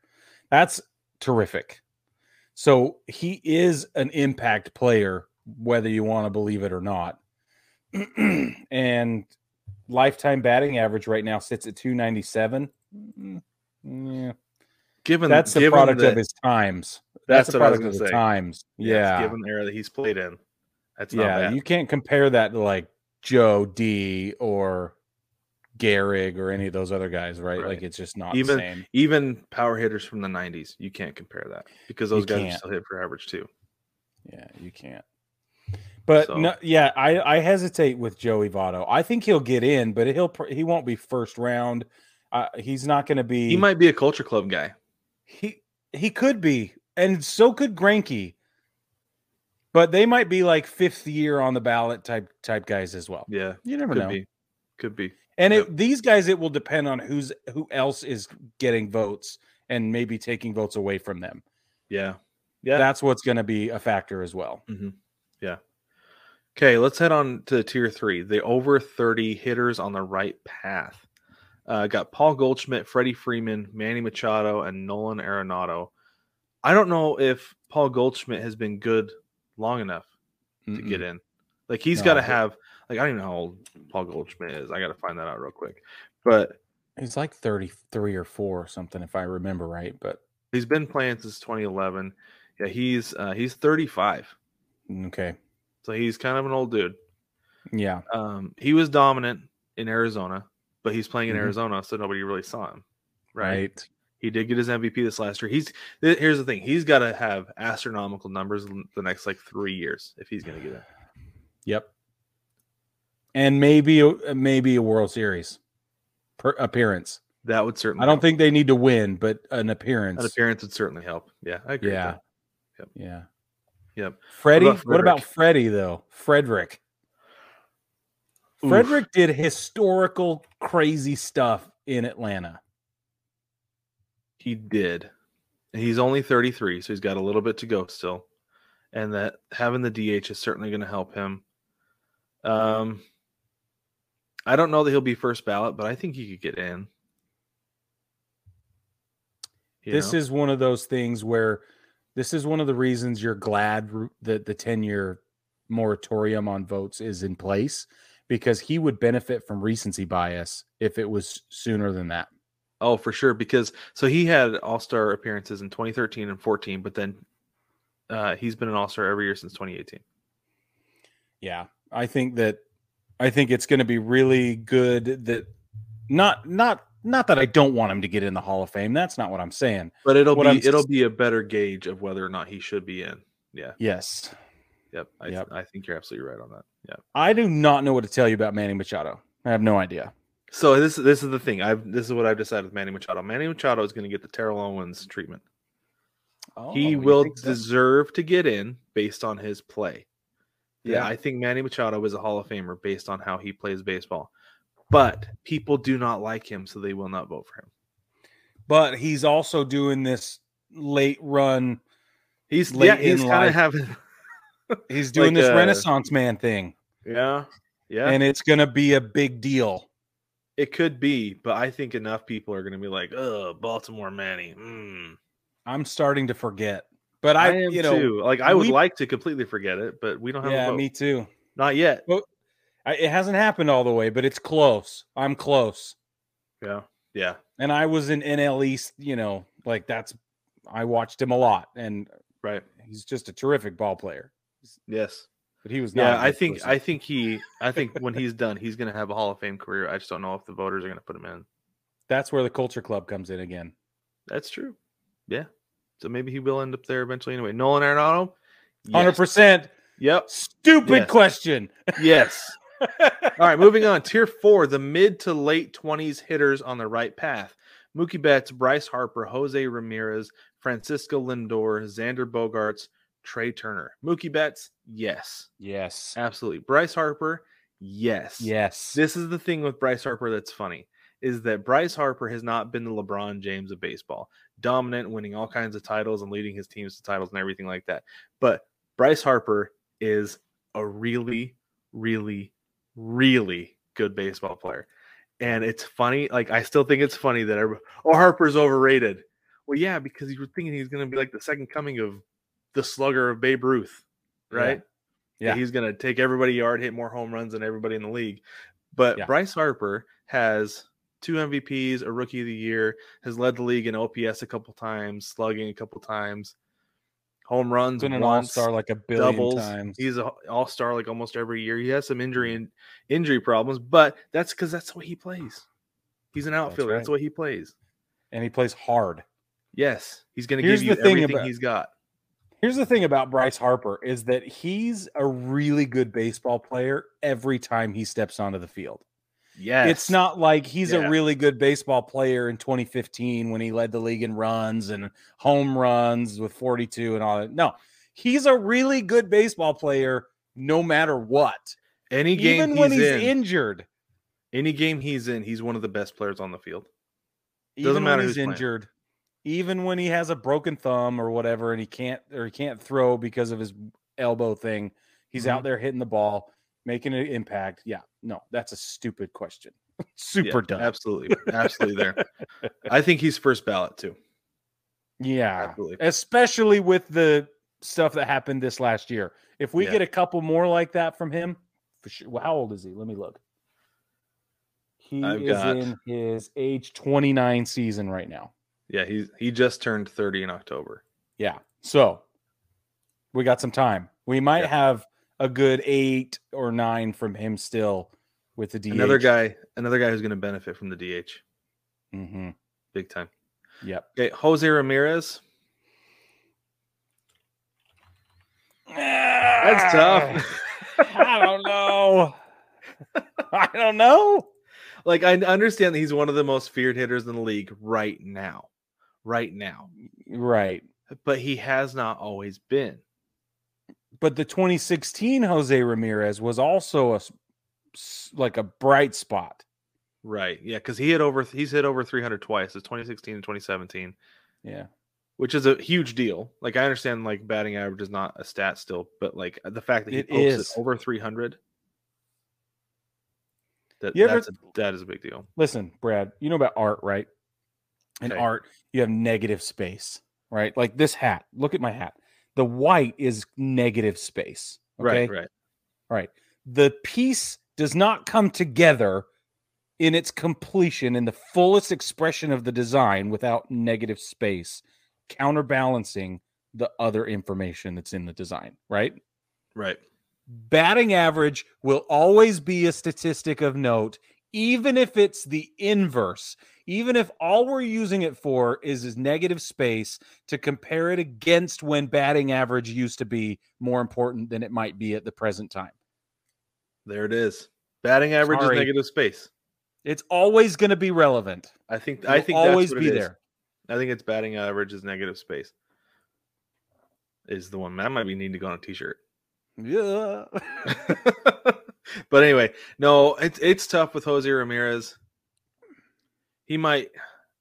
That's terrific. So he is an impact player, whether you want to believe it or not. [clears throat] and lifetime batting average right now sits at 297. Mm, Yeah. given That's the given product of his times. That's That's, the what I was gonna the say. times. yes, Yeah. given the era that he's played in. That's not yeah, bad. you can't compare that to like Joe D or Gehrig or any of those other guys, right? Right. Like it's just not Even- the same. Even power hitters from the '90s, you can't compare that because those You guys can't. are still hit for average too. Yeah, you can't. But So- no, yeah, I I hesitate with Joey Votto. I think he'll get in, but he'll he won't be first round. Uh, he's not going to be. He might be a culture club guy. He he could be, and so could Greinke. But they might be like fifth year on the ballot type type guys as well. Yeah, You never could know. be, could be. And Yep. it, these guys, it will depend on who's who else is getting votes and maybe taking votes away from them. Yeah, yeah. That's what's going to be a factor as well. Yeah. Okay, let's head on to tier three. The over 30 hitters on the right path. Uh, got Paul Goldschmidt, Freddie Freeman, Manny Machado, and Nolan Arenado. I don't know if Paul Goldschmidt has been good long enough to Mm-mm. get in. Like he's No, got to have. Like I don't even know how old Paul Goldschmidt is. I got to find that out real quick. But He's like thirty-three or four or something, if I remember right. But he's been playing since 2011. Yeah, he's uh, he's 35, okay, so he's kind of an old dude. yeah, Um, he was dominant in Arizona, but he's playing in Mhm. Arizona, so nobody really saw him. Right. right. He did get his MVP this last year. He's th- here's the thing: he's got to have astronomical numbers in the next like three years if he's going to get it. Yep. And maybe a- maybe a World Series per appearance. That would certainly. I don't help. think they need to win, but an appearance. an appearance would certainly help. Yeah, I agree. Yeah. With Yeah. Yep. Freddie, about what about? Freddie though? Frederick. Oof. Frederick did historical crazy stuff in Atlanta. He did. He's only 33, so he's got a little bit to go still. And that having the DH is certainly going to help him. Um, I don't know that he'll be first ballot, but I think he could get in. You this know? is one of those things where this is one of the reasons you're glad that the 10 year moratorium on votes is in place because he would benefit from recency bias if it was sooner than that. Oh, for sure. Because so he had All Star appearances in 2013 and 14, but then uh, he's been an All Star every year since 2018. Yeah, I think that I think it's going to be really good that not not Not that I don't want him to get in the Hall of Fame. That's not what I'm saying. But it'll What be I'm it'll be a better gauge of whether or not he should be in. Yeah. Yes. Yep. I, Yep. I think you're absolutely right on that. Yeah. I do not know what to tell you about Manny Machado. I have no idea. So this this is the thing. I've this is what I've decided with Manny Machado. Manny Machado is going to get the Terrell Owens treatment. Oh, he will so? deserve to get in based on his play. Yeah, Yeah. I think Manny Machado is a Hall of Famer based on how he plays baseball. But people do not like him, so they will not vote for him. But he's also doing this late run. He's Late yeah, he's in kind life. of having He's doing [laughs] Like, this uh, Renaissance man thing, yeah, yeah. and it's going to be a big deal. It could be, but I think enough people are going to be like, "Oh, Baltimore Manny." Mm. I'm starting to forget. But I, I, am you know, too. Like I would we- like to completely forget it, but we don't have a yeah, me too. Not yet. I, it hasn't happened all the way, but it's close. I'm close. Yeah, yeah. And I was in NL East, you know, like that's I watched him a lot, and Right. he's just a terrific ball player. Yes. But he was not. Yeah, I think person. I think he I think when he's done, he's going to have a Hall of Fame career. I just don't know if the voters are going to put him in. that's where the culture club comes in again. That's true. Yeah. So maybe he will end up there eventually anyway. Nolan Arenado? 100%. Yep. Stupid Yes. question. Yes. [laughs] All right, moving on. Tier four, the mid to late 20s hitters on the right path. Mookie Betts, Bryce Harper, Jose Ramirez, Francisco Lindor, Xander Bogaerts, Trea Turner. Mookie Betts, yes. yes. Absolutely. Bryce Harper, yes. Yes. This is the thing with Bryce Harper that's funny is that Bryce Harper has not been the LeBron James of baseball, dominant, winning all kinds of titles and leading his teams to titles and everything like that. But Bryce Harper is a really, really, really good baseball player. And it's funny, like I still think it's funny that oh Harper's overrated. Well, yeah, because you were thinking he's going to be like the second coming of the slugger of Babe Ruth, right? Yeah. he's going to take everybody yard, hit more home runs than everybody in the league. But Yeah. Bryce Harper has two MVPs, a rookie of the year, has led the league in OPS a couple times, slugging a couple times, home runs been an all star like a billion doubles. times. He's an all star like almost every year. He has some injury and injury problems, but that's because that's what he plays. He's an outfielder. That's, right. what he plays. and he plays hard. Yes, he's going to give you the thing everything about- he's got. Here's the thing about Bryce Harper is that he's a really good baseball player every time he steps onto the field. Yes, It's not like he's Yeah. a really good baseball player in 2015 when he led the league in runs and home runs with 42 and all that. No, he's a really good baseball player no matter what. any game Even he's, when he's in, injured. any game he's in, he's one of the best players on the field. even Doesn't when matter he's who's playing. Even when he has a broken thumb or whatever, and he can't or he can't throw because of his elbow thing, he's Mm-hmm. out there hitting the ball, making an impact. Yeah, no, that's a stupid question. [laughs] Super Yeah, dumb. Absolutely, [laughs] absolutely there. I think he's first ballot too. Yeah, Absolutely. especially with the stuff that happened this last year. If we Yeah. get a couple more like that from him, for sure. Well, how old is he? Let me look. He I've is got- in his age 29 season right now. Yeah, he's he just turned 30 in October. Yeah. So we got some time. We might Yeah. have a good eight or nine from him still with the DH. Another guy, another guy who's going to benefit from the DH hmm big time. Yep. Okay, Jose Ramirez. That's tough. [laughs] I don't know. [laughs] I don't know. like I understand that he's one of the most feared hitters in the league right now. Right now. Right. But he has not always been. But the 2016 Jose Ramirez was also a like a bright spot. Right. Yeah, cuz he hit over he's hit over 300 twice. It's 2016 and 2017. Yeah. which is a huge deal. Like I understand, like batting average is not a stat still, but like the fact that he It posted is. over three hundred, that You ever- that's a, that is a big deal. Listen, Brad, you know about art, right? In Okay. art, you have negative space, right? Like this hat. Look at my hat. The white is negative space. Okay. Right, right. Right. The piece does not come together in its completion in the fullest expression of the design without negative space, counterbalancing the other information that's in the design, right? Right. Batting average will always be a statistic of note, even if it's the inverse, even if all we're using it for is is negative space to compare it against when batting average used to be more important than it might be at the present time. There it is. Batting average Sorry. is negative space. It's always going to be relevant. I think It'll I think always be there. I think it's batting average is negative space. Is the one that might be need to go on a t-shirt. Yeah. [laughs] [laughs] but anyway, no, it's it's tough with Jose Ramirez. He might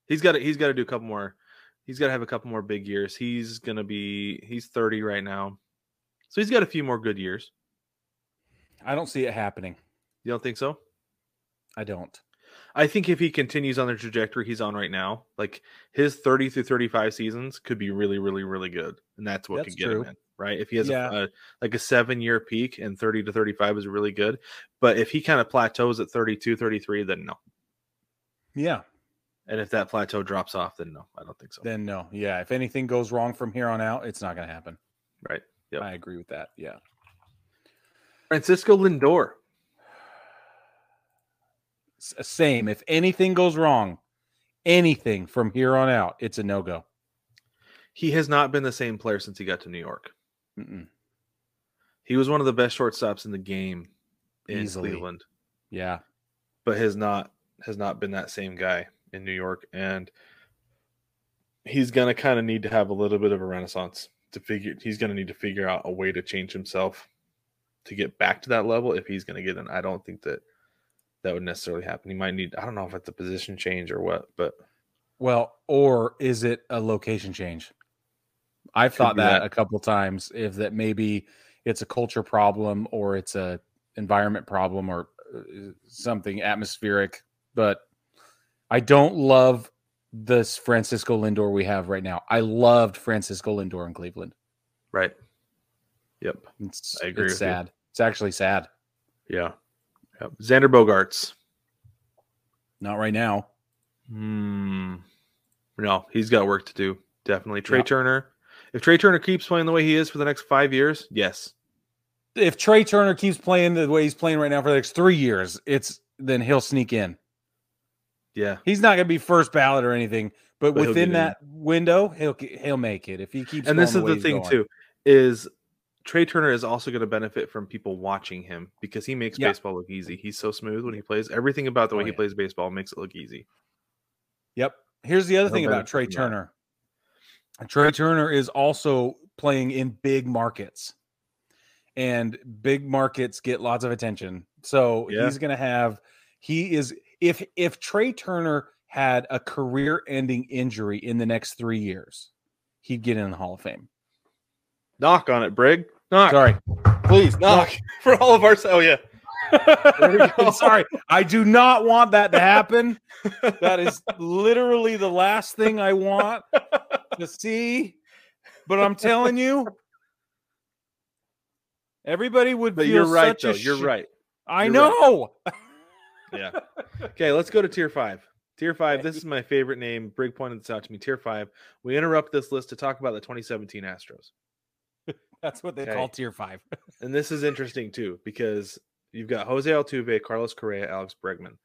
he's got to he's got to do a couple more. He's got to have a couple more big years. He's going to be he's 30 right now. So he's got a few more good years. I don't see it happening. You don't think so? I don't. I think if he continues on the trajectory he's on right now, like his 30 through 35 seasons could be really, really, really good. And that's what That's could get true. him in, right? If he has Yeah. a, a uh, like a seven year peak and 30 to 35 is really good. But if he kind of plateaus at 32, 33, then no. Yeah. And if that plateau drops off, then no, I don't think so. Then no. Yeah. If anything goes wrong from here on out, it's not going to happen. right. Yep. I agree with that. Yeah. Francisco Lindor. Same. If anything goes wrong, anything from here on out, it's a no go. He has not been the same player since he got to New York. Mm-mm. He was one of the best shortstops in the game in Easily. Cleveland. Yeah. but has not has not been that same guy in New York, and he's gonna kind of need to have a little bit of a renaissance to figure. He's gonna need to figure out a way to change himself to get back to that level if he's gonna get in. I don't think that that would necessarily happen. He might need. I don't know if it's a position change or what, but Well, or is it a location change? I've thought that, that. a couple times. If that maybe it's a culture problem or it's a environment problem or uh, something atmospheric, but I don't love this Francisco Lindor we have right now. I loved Francisco Lindor in Cleveland. right. Yep. It's, I agree it's with you. sad. It's actually sad. Yeah. Yep. Xander Bogaerts. Not right now. Hmm. No, he's got work to do. Definitely. Trea Yeah. Turner. If Trea Turner keeps playing the way he is for the next five years, yes. If Trea Turner keeps playing the way he's playing right now for the next three years, it's then he'll sneak in. Yeah. He's not going to be first ballot or anything, but, But within get in. that window, he'll he'll make it if he keeps. and this is way the thing going. too is Trea Turner is also going to benefit from people watching him because he makes Yeah. baseball look easy. He's so smooth when he plays. Everything about the way Oh, he yeah. plays baseball makes it look easy. Yep. Here's the other He'll thing about Trea from that. Turner. Trea Turner is also playing in big markets, and big markets get lots of attention. So Yeah. he's going to have. He is if if Trea Turner had a career-ending injury in the next three years, he'd get in the Hall of Fame. Knock on it, Brig. Knock. Sorry. Please knock [laughs] for all of our. Oh yeah. There we go. I'm sorry. I do not want that to happen. That is literally the last thing I want to see. But I'm telling you, everybody would But you're right though. You're right. I You're right. Yeah. [laughs] Okay, let's go to tier five. Tier five. This is my favorite name. Brig pointed this out to me. Tier five. We interrupt this list to talk about the 2017 Astros. [laughs] That's what they Okay. call tier five. And this is interesting too because you've got Jose Altuve, Carlos Correa, Alex Bregman.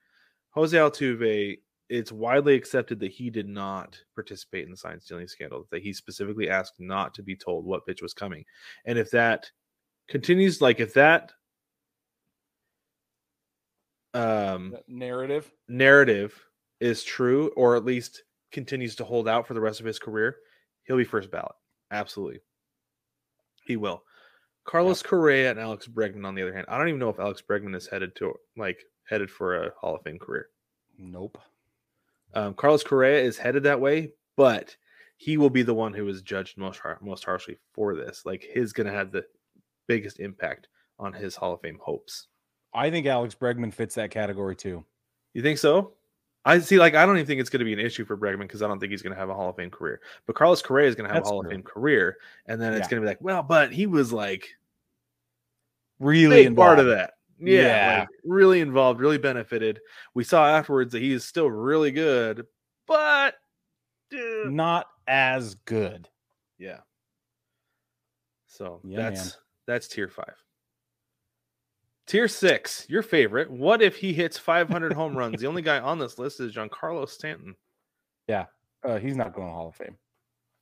Jose Altuve, it's widely accepted that he did not participate in the sign stealing scandal, that he specifically asked not to be told what pitch was coming. And if that continues, like if that um, narrative. narrative is true, or at least continues to hold out for the rest of his career, he'll be first ballot. Absolutely. He will. Carlos Correa and Alex Bregman, on the other hand, I don't even know if Alex Bregman is headed to like headed for a Hall of Fame career. Nope. Um, Carlos Correa is headed that way, but he will be the one who is judged most har- most harshly for this. Like he's going to have the biggest impact on his Hall of Fame hopes. I think Alex Bregman fits that category too. You think so? I see. Like, I don't even think it's going to be an issue for Bregman because I don't think he's going to have a Hall of Fame career. But Carlos Correa is going to have That's a Hall true. of Fame career, and then it's going to be like, well, but he was like Really big part of that. Yeah, Yeah. like, really involved, really benefited. We saw afterwards that he is still really good, but dude, Not as good. yeah. So Yeah, that's man. that's tier five. Tier six, your favorite. What if he hits 500 home runs? The only guy on this list is Giancarlo Stanton. Yeah, uh, he's not going to Hall of Fame.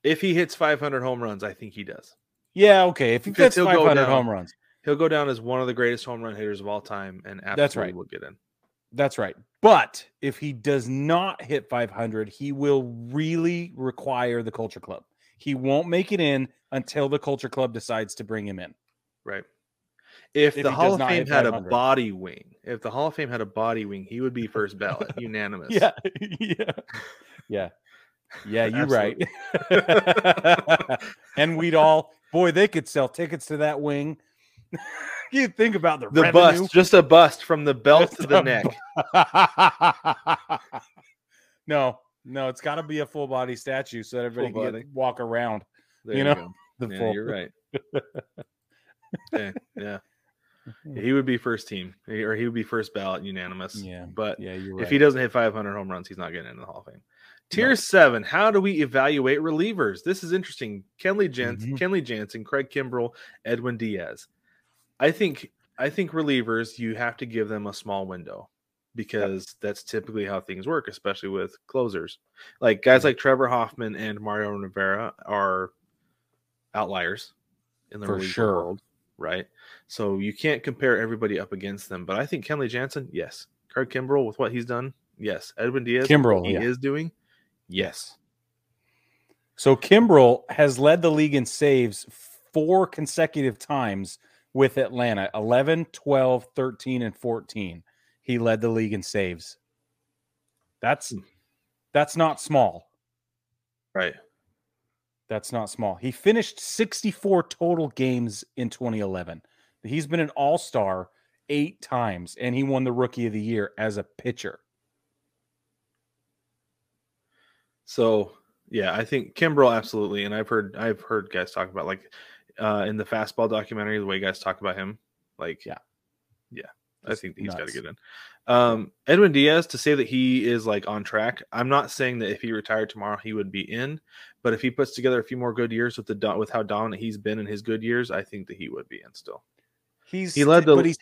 If he hits 500 home runs, I think he does. Yeah, okay. If he Because gets he'll go 500 down. home runs, He'll go down as one of the greatest home run hitters of all time, and absolutely That's right. will get in. that's right. But if he does not hit 500, he will really require the Culture Club. He won't make it in until the Culture Club decides to bring him in. Right. If, If the Hall of Fame had a body wing, if the Hall of Fame had a body wing, he would be first ballot, [laughs] unanimous. Yeah, [laughs] yeah, yeah, yeah. You're right. [laughs] and we'd all, boy, they could sell tickets to that wing. you think about the, The revenue. bust, just a bust from the belt Just to the neck. no, no, it's got to be a full body statue so that everybody Full can get, walk around. There you know, go. The Yeah, full. you're right. yeah, yeah. He would be first team, or he would be first ballot unanimous. Yeah, But Yeah, you're right. if he doesn't hit 500 home runs, he's not getting into the Hall of Fame. Tier seven. How do we evaluate relievers? This is interesting. Kenley Jansen, Mhm. Kenley Jansen, Craig Kimbrel, Edwin Diaz. I think I think relievers you have to give them a small window because that's typically how things work, especially with closers. Like guys like Trevor Hoffman and Mario Rivera are outliers in the For sure. world, right? So you can't compare everybody up against them. But I think Kenley Jansen, yes. Craig Kimbrel with what he's done, yes. Edwin Diaz, Kimbrel, he yeah. is doing, yes. So Kimbrel has led the league in saves four consecutive times with Atlanta 11, 12, 13, and 14. He led the league in saves. That's Hmm. that's not small. Right. That's not small. He finished 64 total games in 2011. He's been an all-star 8 times and he won the rookie of the year as a pitcher. So yeah, I think Kimbrel absolutely, and I've heard I've heard guys talk about like uh in the fastball documentary, the way guys talk about him, like Yeah. yeah, I think he's got to get in. Um, Edwin Diaz to say that he is like on track. I'm not saying that if he retired tomorrow he would be in, but if he puts together a few more good years with the with how dominant he's been in his good years, I think that he would be in still. He's He led the- but he's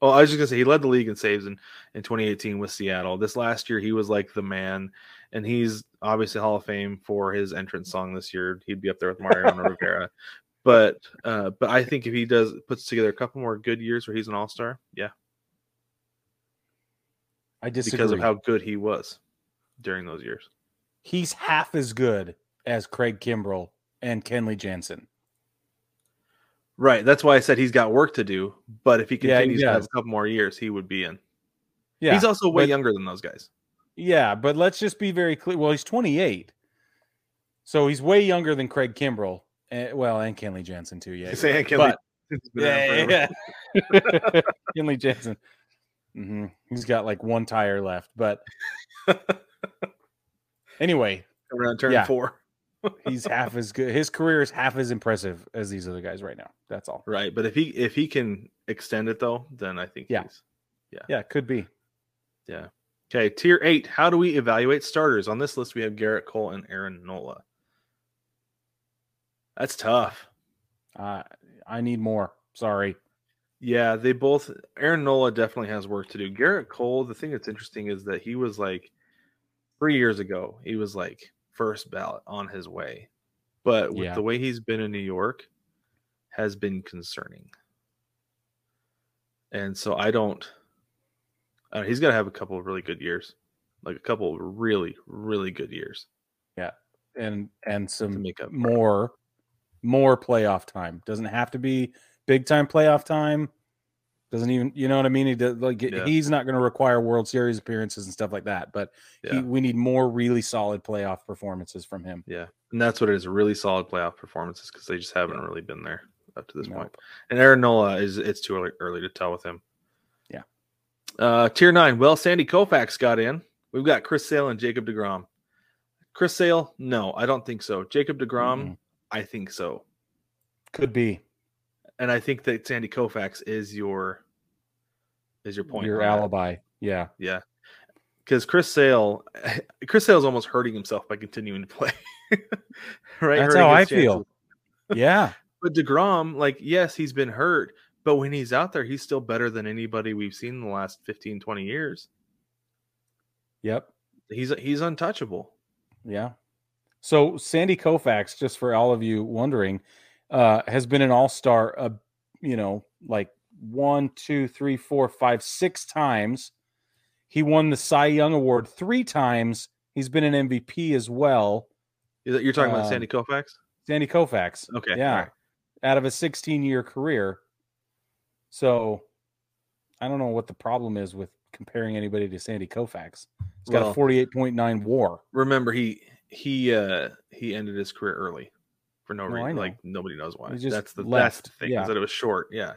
Oh, I was just gonna say he led the league in saves in, in 2018 with Seattle. This last year he was like the man, and he's obviously Hall of Fame for his entrance [laughs] song this year. He'd be up there with Mariano [laughs] Rivera. But uh, but I think if he does puts together a couple more good years where he's an all star, yeah, I disagree. because of how good he was during those years. he's half as good as Craig Kimbrel and Kenley Jansen. Right. That's why I said he's got work to do. But if he Yeah, he continues to have a couple more years, he would be in. Yeah, he's also way but- younger than those guys. Yeah, but let's just be very clear. Well, he's 28, so he's way younger than Craig Kimbrel. And, well, and Kenley Jansen too. Yeah, right. Kenley- yeah, yeah, yeah. [laughs] Kenley Jansen. hmm He's got like one tire left, but [laughs] anyway, around turn Yeah. four. [laughs] he's half as good. His career is half as impressive as these other guys right now. That's all. Right. But if he if he can extend it though, then I think Yeah. he's Yeah, could be. yeah. Okay, tier eight. How do we evaluate starters? On this list, we have Gerrit Cole and Aaron Nola. That's tough. Uh, I need more. Sorry. Yeah, they both Aaron Nola definitely has work to do. Gerrit Cole, the thing that's interesting is that he was like three years ago, he was like first ballot on his way. But with Yeah. the way he's been in New York has been concerning. And so I don't uh, he's got to have a couple of really good years. Like a couple of really, really good years Yeah, And and some make up. for it. more more playoff time. Doesn't have to be big time playoff time. Doesn't even you know what I mean? He does, like Yeah. he's not going to require World Series appearances and stuff like that. But he, we need more really solid playoff performances from him. Yeah. And that's what it is really solid playoff performances because they just haven't really been there up to this point. And Aaron Nola is it's too early, early to tell with him. Yeah. Uh tier nine. Well, Sandy Koufax got in. We've got Chris Sale and Jacob DeGrom. Chris Sale, no, I don't think so. Jacob DeGrom, Mm-mm. I think so. Could be And I think that Sandy Koufax is your is your point. your on that. alibi. Yeah. Yeah. Because Chris Sale, [laughs] Chris Sale's almost hurting himself by continuing to play. [laughs] right? That's Hurting how I feel. [laughs] Yeah. But DeGrom, like, yes, he's been hurt, But when he's out there, he's still better than anybody we've seen in the last 15, 20 years. Yep. He's he's untouchable. Yeah. So Sandy Koufax, just for all of you wondering, uh, has been an all star, uh, you know, like one, two, three, four, five, six times. He won the Cy Young Award three times. He's been an MVP as well. You're talking about Um, Sandy Koufax? Sandy Koufax. Okay. Yeah. right. Out of a 16 year career. So I don't know what the problem is with comparing anybody to Sandy Koufax. He's got Well- a 48.9 war. Remember, he he uh he ended his career early for no No, reason. Like nobody knows why. That's the left. the thing Yeah. is that it was short. Yeah.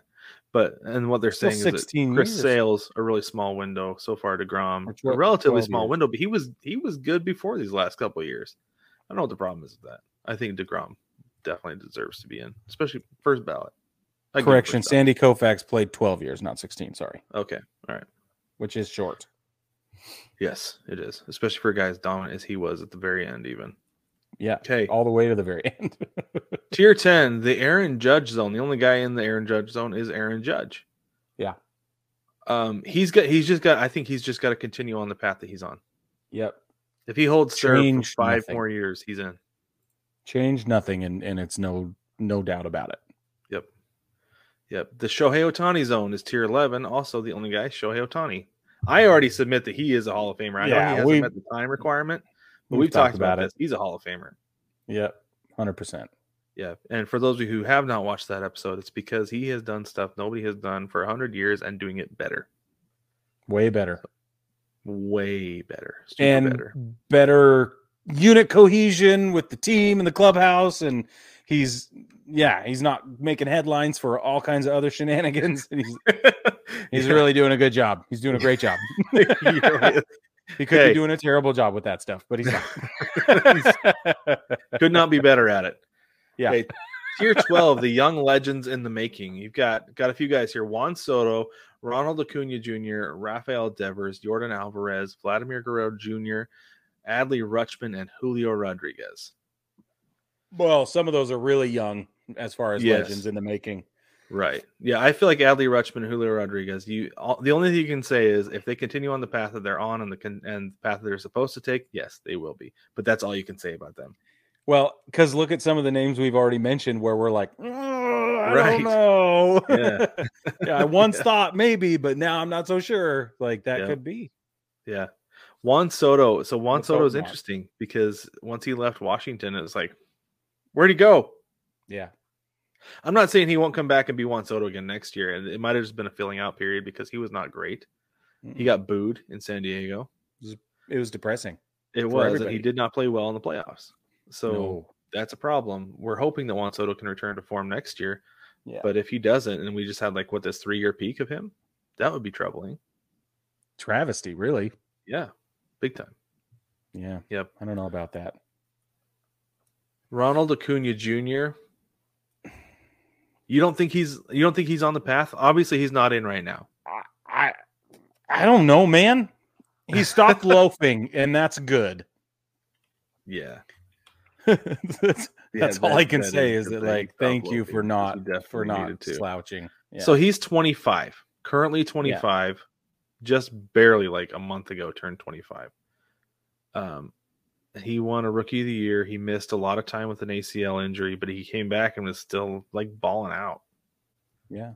But and what they're saying is that 16 Chris years. Sales a really small window so far DeGrom, a relatively small years. window, but he was he was good before these last couple years. I don't know what the problem is with that. I think Degrom definitely deserves to be in, especially first ballot. I Correction. first Sandy Koufax played 12 years, not 16. Sorry. Okay, all right. which is short. Yes, it is, especially for a guy as dominant as he was at the very end. Even Yeah. okay, All the way to the very [laughs] end. tier ten, the Aaron Judge zone. The only guy in the Aaron Judge zone is Aaron Judge. Yeah. Um, he's got. He's just got. I think he's just got to continue on the path that he's on. yep. If he holds serve for five nothing. more years, he's in. Change nothing, and, and it's no no doubt about it. Yep. Yep. The Shohei Ohtani zone is tier 11. Also, the only guy, Shohei Ohtani. I already submit that he is a Hall of Famer. I know Yeah, he hasn't met the time requirement, but we've we've, talked talked about, about this. He's a Hall of Famer. Yep. 100%. Yeah. And for those of you who have not watched that episode, it's because he has done stuff nobody has done for 100 years and doing it better. Way better. Way better. Super and better. better. unit cohesion with the team and the clubhouse. And he's, yeah, he's not making headlines for all kinds of other shenanigans. [laughs] He's, [laughs] he's Yeah. really doing a good job. He's doing a great job. [laughs] He really. He could Hey. be doing a terrible job with that stuff, but he's not. could not be better at it. Yeah. Okay, tier 12, the young legends in the making. You've got got a few guys here. Juan Soto, Ronald Acuna Jr., Rafael Devers, Yordan Alvarez, Vladimir Guerrero Jr., Adley Rutschman, and Julio Rodriguez. well, some of those are really young as far as Yes. legends in the making. Right. Yeah, I feel like Adley Rutschman Julio Rodriguez. You all, the only thing you can say is if they continue on the path that they're on and the con, and the path that they're supposed to take, yes, they will be. But that's all you can say about them. Well, because look at some of the names we've already mentioned where we're like, "Oh, I Right. don't know. [laughs] Yeah. [laughs] yeah, I once [laughs] Yeah. thought maybe, but now I'm not so sure. Like that Yeah. could be. Yeah. Juan Soto. So Juan Soto is interesting because once he left Washington, it was like, where'd he go? Yeah. I'm not saying he won't come back and be Juan Soto again next year. And it might have just been a filling out period because he was not great. He Mm-mm. got booed in San Diego. it was depressing. It was, and he did not play well in the playoffs. So No. that's a problem. We're hoping that Juan Soto can return to form next year. Yeah. But if he doesn't, and we just had like what this three year peak of him, that would be troubling. Travesty, really. Yeah, big time. Yeah. Yep. I don't know about that. Ronald Acuna Jr. You don't think he's you don't think he's on the path? Obviously, he's not in right now. I I don't know, man. He [laughs] stopped loafing, and that's good. Yeah, [laughs] that's Yeah, that's all I can say is is that like thank you for not for not slouching. Yeah. So he's 25, currently 25, just barely like a month ago turned 25. Um, he won a rookie of the year. He missed a lot of time with an ACL injury, but he came back and was still like balling out. yeah.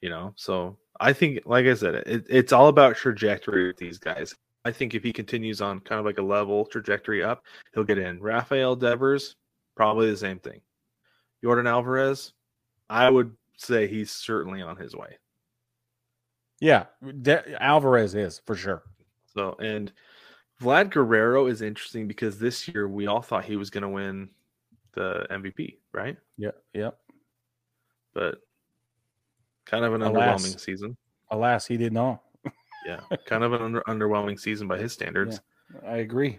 you know so i think like i said it, it's all about trajectory with these guys i think if he continues on kind of like a level trajectory up he'll get in rafael devers probably the same thing yordan alvarez i would say he's certainly on his way Yeah. De- Alvarez is for sure. so and vlad guerrero is interesting because this year we all thought he was going to win the mvp right Yeah. yeah. but kind of an Alas. underwhelming season Alas, he did not. yeah [laughs] kind of an under, underwhelming season by his standards I agree.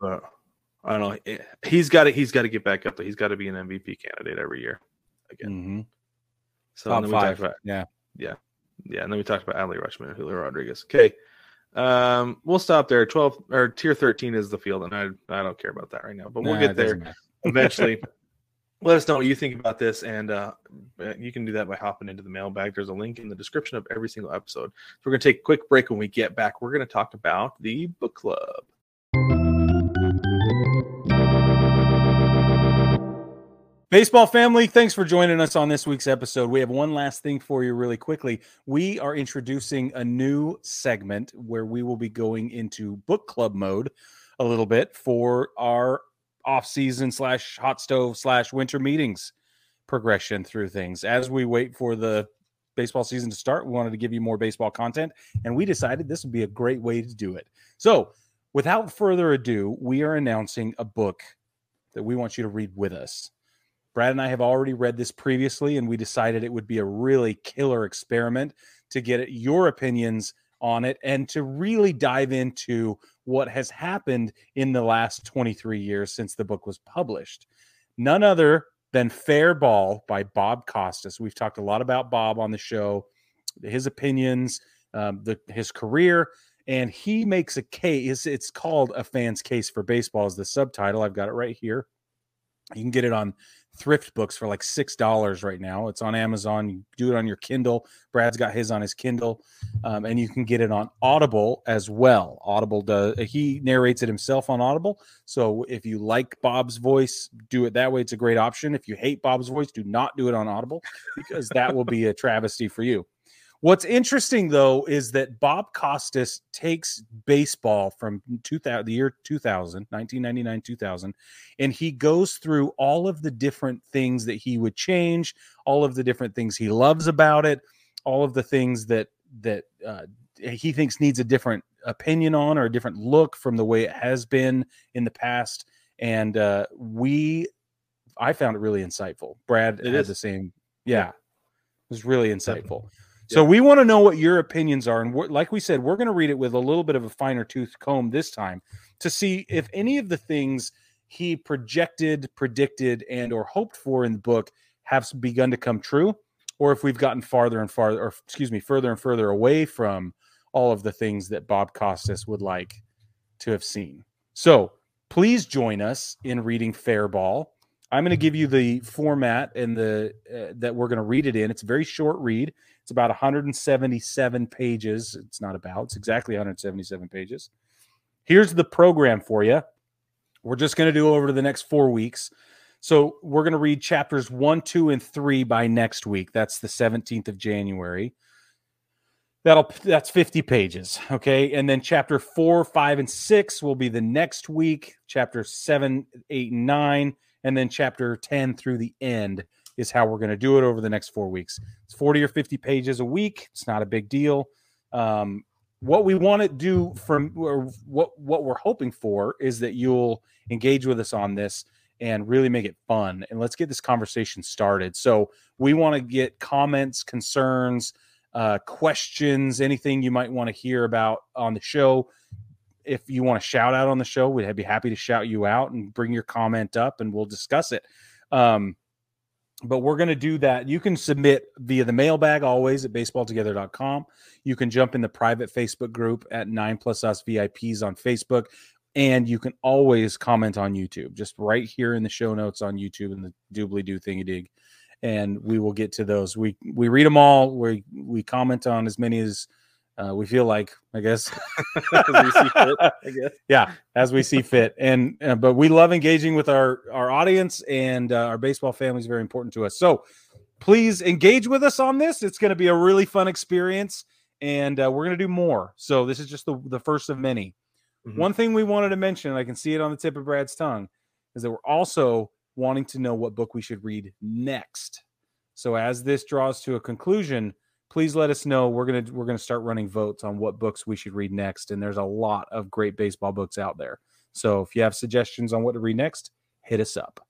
But I don't know. He's got to he's got to get back up there. He's got to be an MVP candidate every year again. hmm So Top then we five. talked about Yeah. yeah, and then we talked about Adley Rutschman and Julio Rodriguez. Okay. Um, we'll stop there. Twelve or tier thirteen is the field, and I I don't care about that right now, but we'll get there [laughs] eventually. let us know what you think about this, and uh, you can do that by hopping into the mailbag. There's a link in the description of every single episode. So we're going to take a quick break. When we get back, we're going to talk about the book club. Baseball family, thanks for joining us on this week's episode. We have one last thing for you, really quickly. We are introducing a new segment where we will be going into book club mode a little bit for our off season slash hot stove slash winter meetings progression through things. As we wait for the baseball season to start, we wanted to give you more baseball content, and we decided this would be a great way to do it. So, without further ado, we are announcing a book that we want you to read with us. Brad and I have already read this previously, and we decided it would be a really killer experiment to get your opinions on it and to really dive into what has happened in the last 23 years since the book was published. None other than Fair Ball by Bob Costas. We've talked a lot about Bob on the show, his opinions, um, the, his career, and he makes a case. It's called A Fan's Case for Baseball, is the subtitle. I've got it right here. You can get it on thrift books for like six dollars right now. It's on Amazon. You do it on your Kindle. Brad's got his on his Kindle, um, and you can get it on Audible as well. Audible does he narrates it himself on Audible. So if you like Bob's voice, do it that way. It's a great option. If you hate Bob's voice, do not do it on Audible because that will be a travesty for you. What's interesting though is that Bob Costas takes baseball from 2000, the year 2000, 1999, 2000, and he goes through all of the different things that he would change, all of the different things he loves about it, all of the things that that uh, he thinks needs a different opinion on or a different look from the way it has been in the past. And uh, we, I found it really insightful. Brad it had is. the same. Yeah, yeah, it was really insightful. So we want to know what your opinions are, and like we said, we're going to read it with a little bit of a finer tooth comb this time to see if any of the things he projected, predicted, and or hoped for in the book have begun to come true, or if we've gotten farther and farther, or excuse me, further and further away from all of the things that Bob Costas would like to have seen. So please join us in reading Fair Ball. I'm going to give you the format and the uh, that we're going to read it in. It's a very short read. It's about 177 pages. It's not about, it's exactly 177 pages. Here's the program for you. We're just going to do over the next four weeks. So we're going to read chapters one, two, and three by next week. That's the 17th of January. That'll that's 50 pages. Okay. And then chapter four, five, and six will be the next week. Chapter seven, eight, and nine, and then chapter 10 through the end is how we're going to do it over the next four weeks. It's 40 or 50 pages a week. It's not a big deal. Um, what we want to do from or what what we're hoping for is that you'll engage with us on this and really make it fun and let's get this conversation started so we want to get comments concerns uh, questions anything you might want to hear about on the show if you want to shout out on the show we'd be happy to shout you out and bring your comment up and we'll discuss it um, but we're going to do that. You can submit via the mailbag always at baseballtogether.com. You can jump in the private Facebook group at 9 plus us VIPs on Facebook. And you can always comment on YouTube, just right here in the show notes on YouTube and the doobly doo thingy dig. And we will get to those. We we read them all. We we comment on as many as uh, we feel like, I guess. [laughs] [laughs] fit, I guess. Yeah, as we see [laughs] fit. And uh, but we love engaging with our our audience and uh, our baseball family is very important to us. So please engage with us on this. It's going to be a really fun experience, and uh, we're going to do more. So this is just the the first of many. Mm-hmm. One thing we wanted to mention, I can see it on the tip of Brad's tongue, is that we're also wanting to know what book we should read next. So as this draws to a conclusion please let us know. We're gonna we're gonna start running votes on what books we should read next, and there's a lot of great baseball books out there. So if you have suggestions on what to read next, hit us up.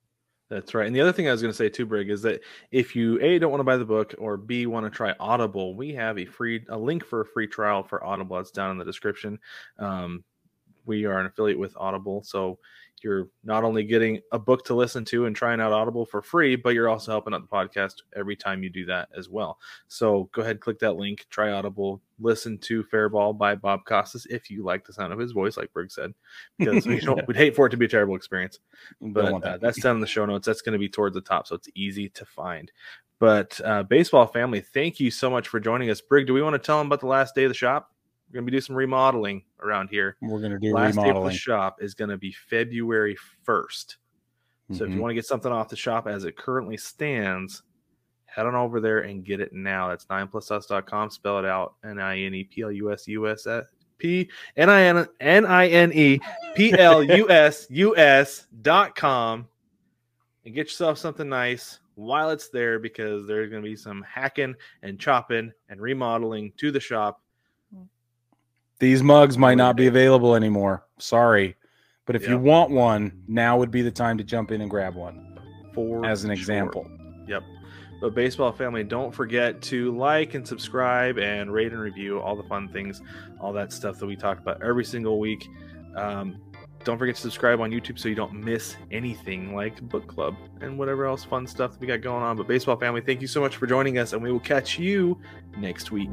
That's right. And the other thing I was going to say too, Brig, is that if you a don't want to buy the book or b want to try Audible, we have a free a link for a free trial for Audible. It's down in the description. Um, we are an affiliate with Audible, so you're not only getting a book to listen to and trying out Audible for free, but you're also helping out the podcast every time you do that as well. So go ahead, click that link, try Audible, listen to Fairball by Bob Costas if you like the sound of his voice, like Berg said, because we [laughs] don't, we'd hate for it to be a terrible experience. But uh, that's down in the show notes. That's going to be towards the top, so it's easy to find. But uh, baseball family, thank you so much for joining us. Brig, do we want to tell them about the last day of the shop? We're gonna be doing some remodeling around here. We're gonna do Last day of the shop is gonna be February 1st. So if you Mhm. want to get something off the shop as it currently stands, head on over there and get it now. That's 9plusus.com. Spell it out N I N E P L U S U S P N I N N I N E P L U S U S dot com and get yourself something nice while it's there because there's going to be some hacking and chopping and remodeling to the shop. These mugs might not be available anymore. Sorry. But if you want one, now would be the time to jump in and grab one, For as an sure. example. Yep. But baseball family, don't forget to like and subscribe and rate and review all the fun things, all that stuff that we talk about every single week. Um, don't forget to subscribe on YouTube so you don't miss anything like book club and whatever else fun stuff that we got going on. But baseball family, thank you so much for joining us, and we will catch you next week.